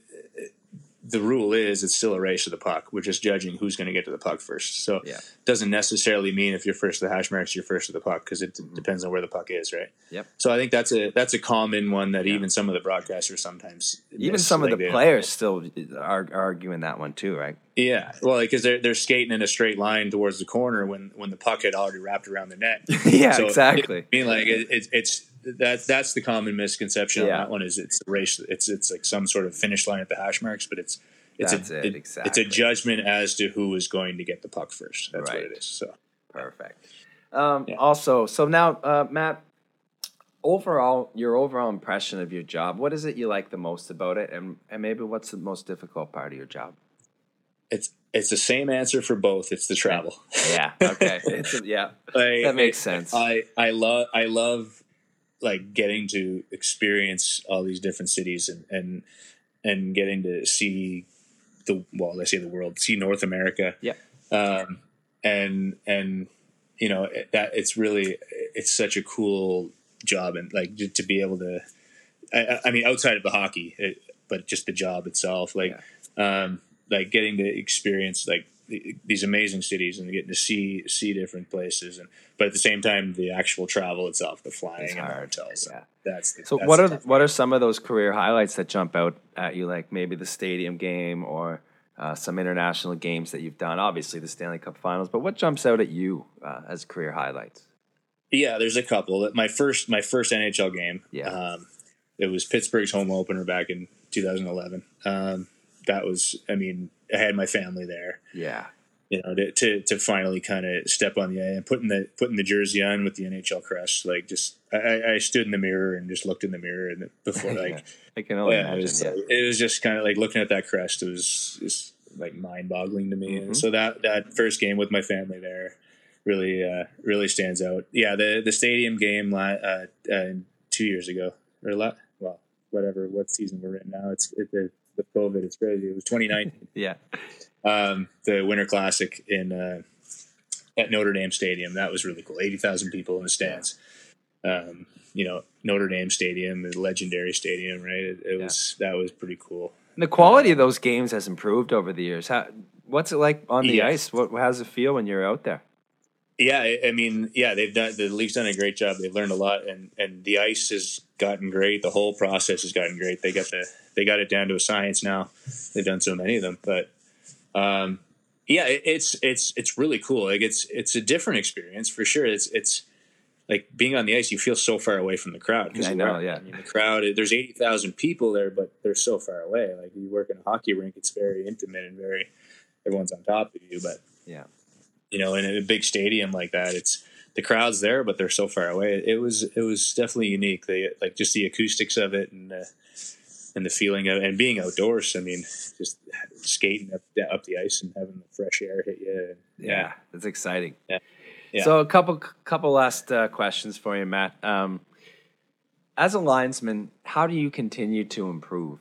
the rule is it's still a race to the puck. We're just judging who's going to get to the puck first. So Yeah. it doesn't necessarily mean if you're first to the hash marks, you're first to the puck because it d- mm-hmm. depends on where the puck is, right? Yep. So I think that's a that's a common one that even some of the broadcasters sometimes Even some of the players still are arguing that one too, right? yeah, well, because they're they're skating in a straight line towards the corner when when the puck had already wrapped around the net. yeah, So, exactly. I mean, like it, it's it's that that's the common misconception Yeah. on that one is it's race. It's it's like some sort of finish line at the hash marks, but it's it's That's a it, It's exactly. a judgment as to who is going to get the puck first. That's Right. what it is. So Perfect. Um, Yeah. Also, so now, uh, Matt, overall, your overall impression of your job. What is it you like the most about it, and and maybe what's the most difficult part of your job? it's it's the same answer for both. It's the travel. Yeah. Okay. It's a, yeah. Like, That makes sense. I I love I love like getting to experience all these different cities and and and getting to see the well, let's say the world, see North America. Yeah. Um, and and you know that it's really it's such a cool job and like to be able to. I, I mean, outside of the hockey, it, but just the job itself, like um, like getting to experience like these amazing cities and getting to see see different places. And but at the same time the actual travel itself the flying and the hotels. Yeah. that's the, so that's what are what are some of those career highlights that jump out at you like maybe the stadium game or uh, some international games that you've done? Obviously the stanley cup finals but what jumps out at you uh, as career highlights? Yeah there's a couple. My first my first nhl game yeah. um, it was pittsburgh's home opener back in 2011 um, that was i mean I had my family there. Yeah. You know, to to, to finally kind of step on the and putting the putting the jersey on with the NHL crest, like just I, I stood in the mirror and just looked in the mirror and before like I can only yeah, imagine. It was, yeah. it was just kind of like looking at that crest. It was just like mind boggling to me. Mm-hmm. And so that that first game with my family there really uh, really stands out. Yeah, the the stadium game uh, uh, two years ago or la- well whatever what season we're in now. It's it, the with COVID. It's crazy. It was 2019. yeah. Um, the Winter Classic in uh, at Notre Dame Stadium. That was really cool. 80,000 people in the stands. Um, you know, Notre Dame Stadium, the legendary stadium, right? It, it yeah. was that was pretty cool. And the quality of those games has improved over the years. How, what's it like on the yeah. ice? What how does it feel when you're out there? Yeah, I mean, yeah, they've done the league's done a great job. They've learned a lot, and and the ice has gotten great. The whole process has gotten great. They got the they got it down to a science now. They've done so many of them, but um, yeah, it, it's it's it's really cool. Like it's it's a different experience for sure. It's it's like being on the ice. You feel so far away from the crowd. I know. Yeah, I mean, the crowd. There's eighty thousand people there, but they're so far away. Like you work in a hockey rink, it's very intimate and very everyone's on top of you. But yeah you know, in a big stadium like that, it's the crowd's there, but they're so far away. It was it was definitely unique. They like just the acoustics of it and uh, and the feeling of and being outdoors. I mean, just skating up up the ice and having the fresh air hit you. Yeah, yeah, that's exciting. Yeah. yeah. So a couple couple last uh, questions for you, Matt. Um, as a linesman, how do you continue to improve?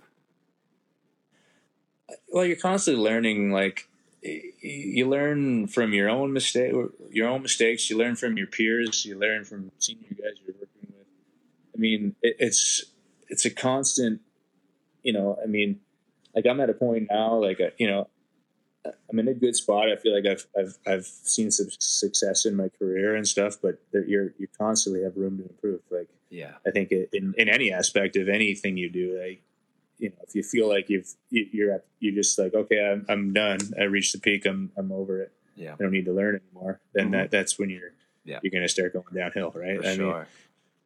Well, you're constantly learning. Like you learn from your own mistake, your own mistakes. You learn from your peers. You learn from senior guys you're working with. I mean, it, it's it's a constant. You know, I mean, like I'm at a point now, like uh, you know, I'm in a good spot. I feel like I've I've I've seen some success in my career and stuff, but you're you constantly have room to improve. Like, yeah, I think in in any aspect of anything you do, like you know, if you feel like you've you're at, you're just like, okay, I'm, I'm done. I reached the peak. I'm I'm over it. Yeah, I don't need to learn anymore. Then mm-hmm. that that's when you're yeah. you're gonna start going downhill, right? For I sure. mean,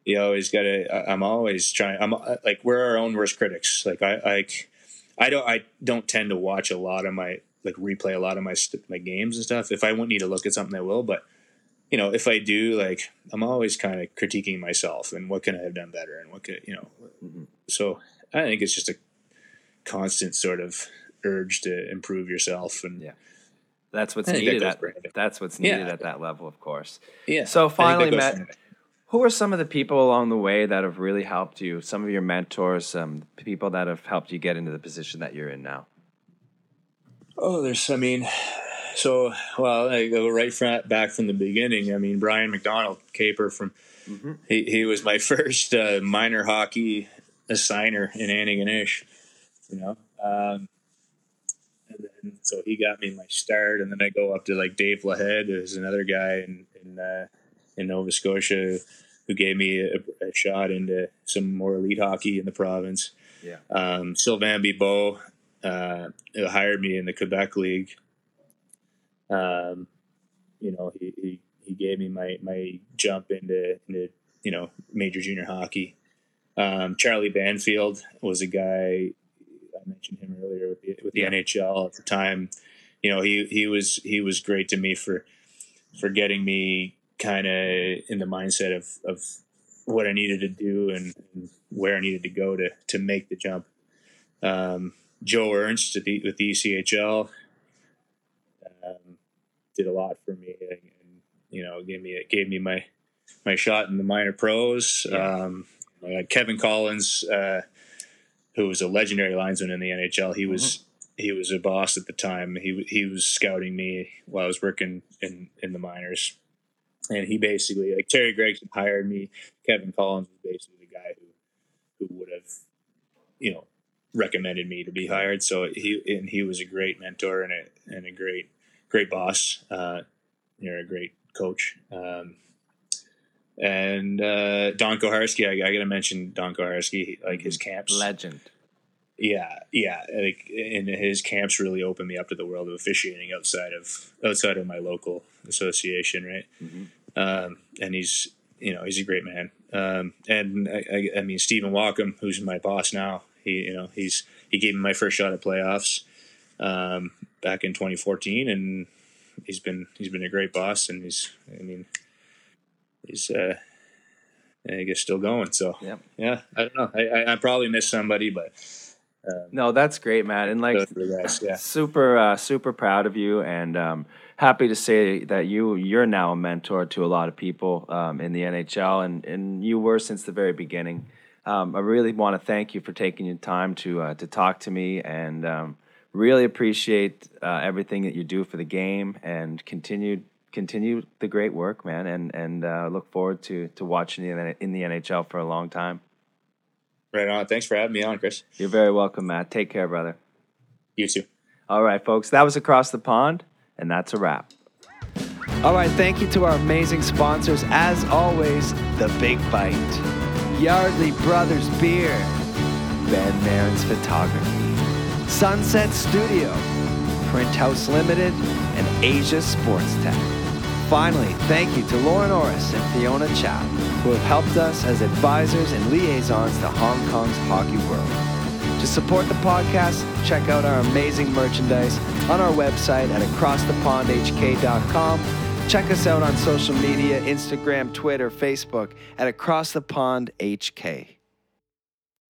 you always gotta. I'm always trying. I'm like we're our own worst critics. Like I like I don't I don't tend to watch a lot of my like replay a lot of my my games and stuff. If I won't need to look at something, I will. But you know, if I do, like I'm always kind of critiquing myself and what can I have done better and what could you know. Mm-hmm. So I think it's just a constant sort of urge to improve yourself and yeah. That's what's needed. That at, that's what's needed yeah. at that level, of course. Yeah. So finally, Matt, who are some of the people along the way that have really helped you? Some of your mentors, some people that have helped you get into the position that you're in now. Oh, there's. I mean, so well, I go right from, back from the beginning. I mean, Brian McDonald, Caper from. Mm-hmm. He, he was my first uh, minor hockey assigner in Antigonish you know. Um, and then so he got me my start, and then I go up to like Dave Lahead, who's another guy in in, uh, in Nova Scotia who gave me a, a, shot into some more elite hockey in the province. Yeah. Um, Sylvain Bibeau uh, hired me in the Quebec League. Um, you know, he, he, he gave me my, my jump into, into, you know, major junior hockey. Um, Charlie Banfield was a guy I mentioned him earlier with the with the yeah. NHL at the time. You know, he he was he was great to me for for getting me kind of in the mindset of of what I needed to do and, and, where I needed to go to to make the jump. Um, Joe Ernst at the, with the ECHL um, did a lot for me, and, and, you know, gave me gave me my my shot in the minor pros. Yeah. Um, I had Kevin Collins, uh, who was a legendary linesman in the NHL. He was he was a boss at the time. He he was scouting me while I was working in in the minors, and he basically like Terry Gregson hired me. Kevin Collins was basically the guy who who would have you know recommended me to be hired. So he and he was a great mentor and a and a great great boss. Uh, you're a great coach. Um, and uh, Don Koharski, I, I got to mention Don Koharski, like his camps. Legend. Yeah, yeah, like and his camps really opened me up to the world of officiating outside of outside of my local association, right? Mhm. Um, and he's you know he's a great man. Um, and I, I, I mean Stephen Walkom, who's my boss now, he you know he's he gave me my first shot at playoffs um, back in 2014, and he's been he's been a great boss, and he's I mean he's uh, I guess still going. So Yep. yeah, I don't know. I, I, I probably missed somebody, but um, No, that's great, Matt, And like, guys, yeah. super uh, super proud of you and um, happy to say that you you're now a mentor to a lot of people um, in the NHL and, and you were since the very beginning. Um, I really want to thank you for taking your time to uh, to talk to me and um, really appreciate uh, everything that you do for the game and continue continue the great work, man. And and uh, look forward to to watching you in the- in the NHL for a long time. Right on. Thanks for having me on, Chris. You're very welcome, Matt. Take care, brother. You too. All right, folks, that was Across the Pond, and that's a wrap. All right, thank you to our amazing sponsors. As always, The Big Bite, Yardley Brothers Beer, Ben Marin's Photography, Sunset Studio, Print House Limited, and Asia Sports Tech. Finally, thank you to Lauren Orris and Fiona Chow, who have helped us as advisors and liaisons to Hong Kong's hockey world. To support the podcast, check out our amazing merchandise on our website at acrossthepondhk.com. Check us out on social media Instagram, Twitter, Facebook at Across the Pond HK.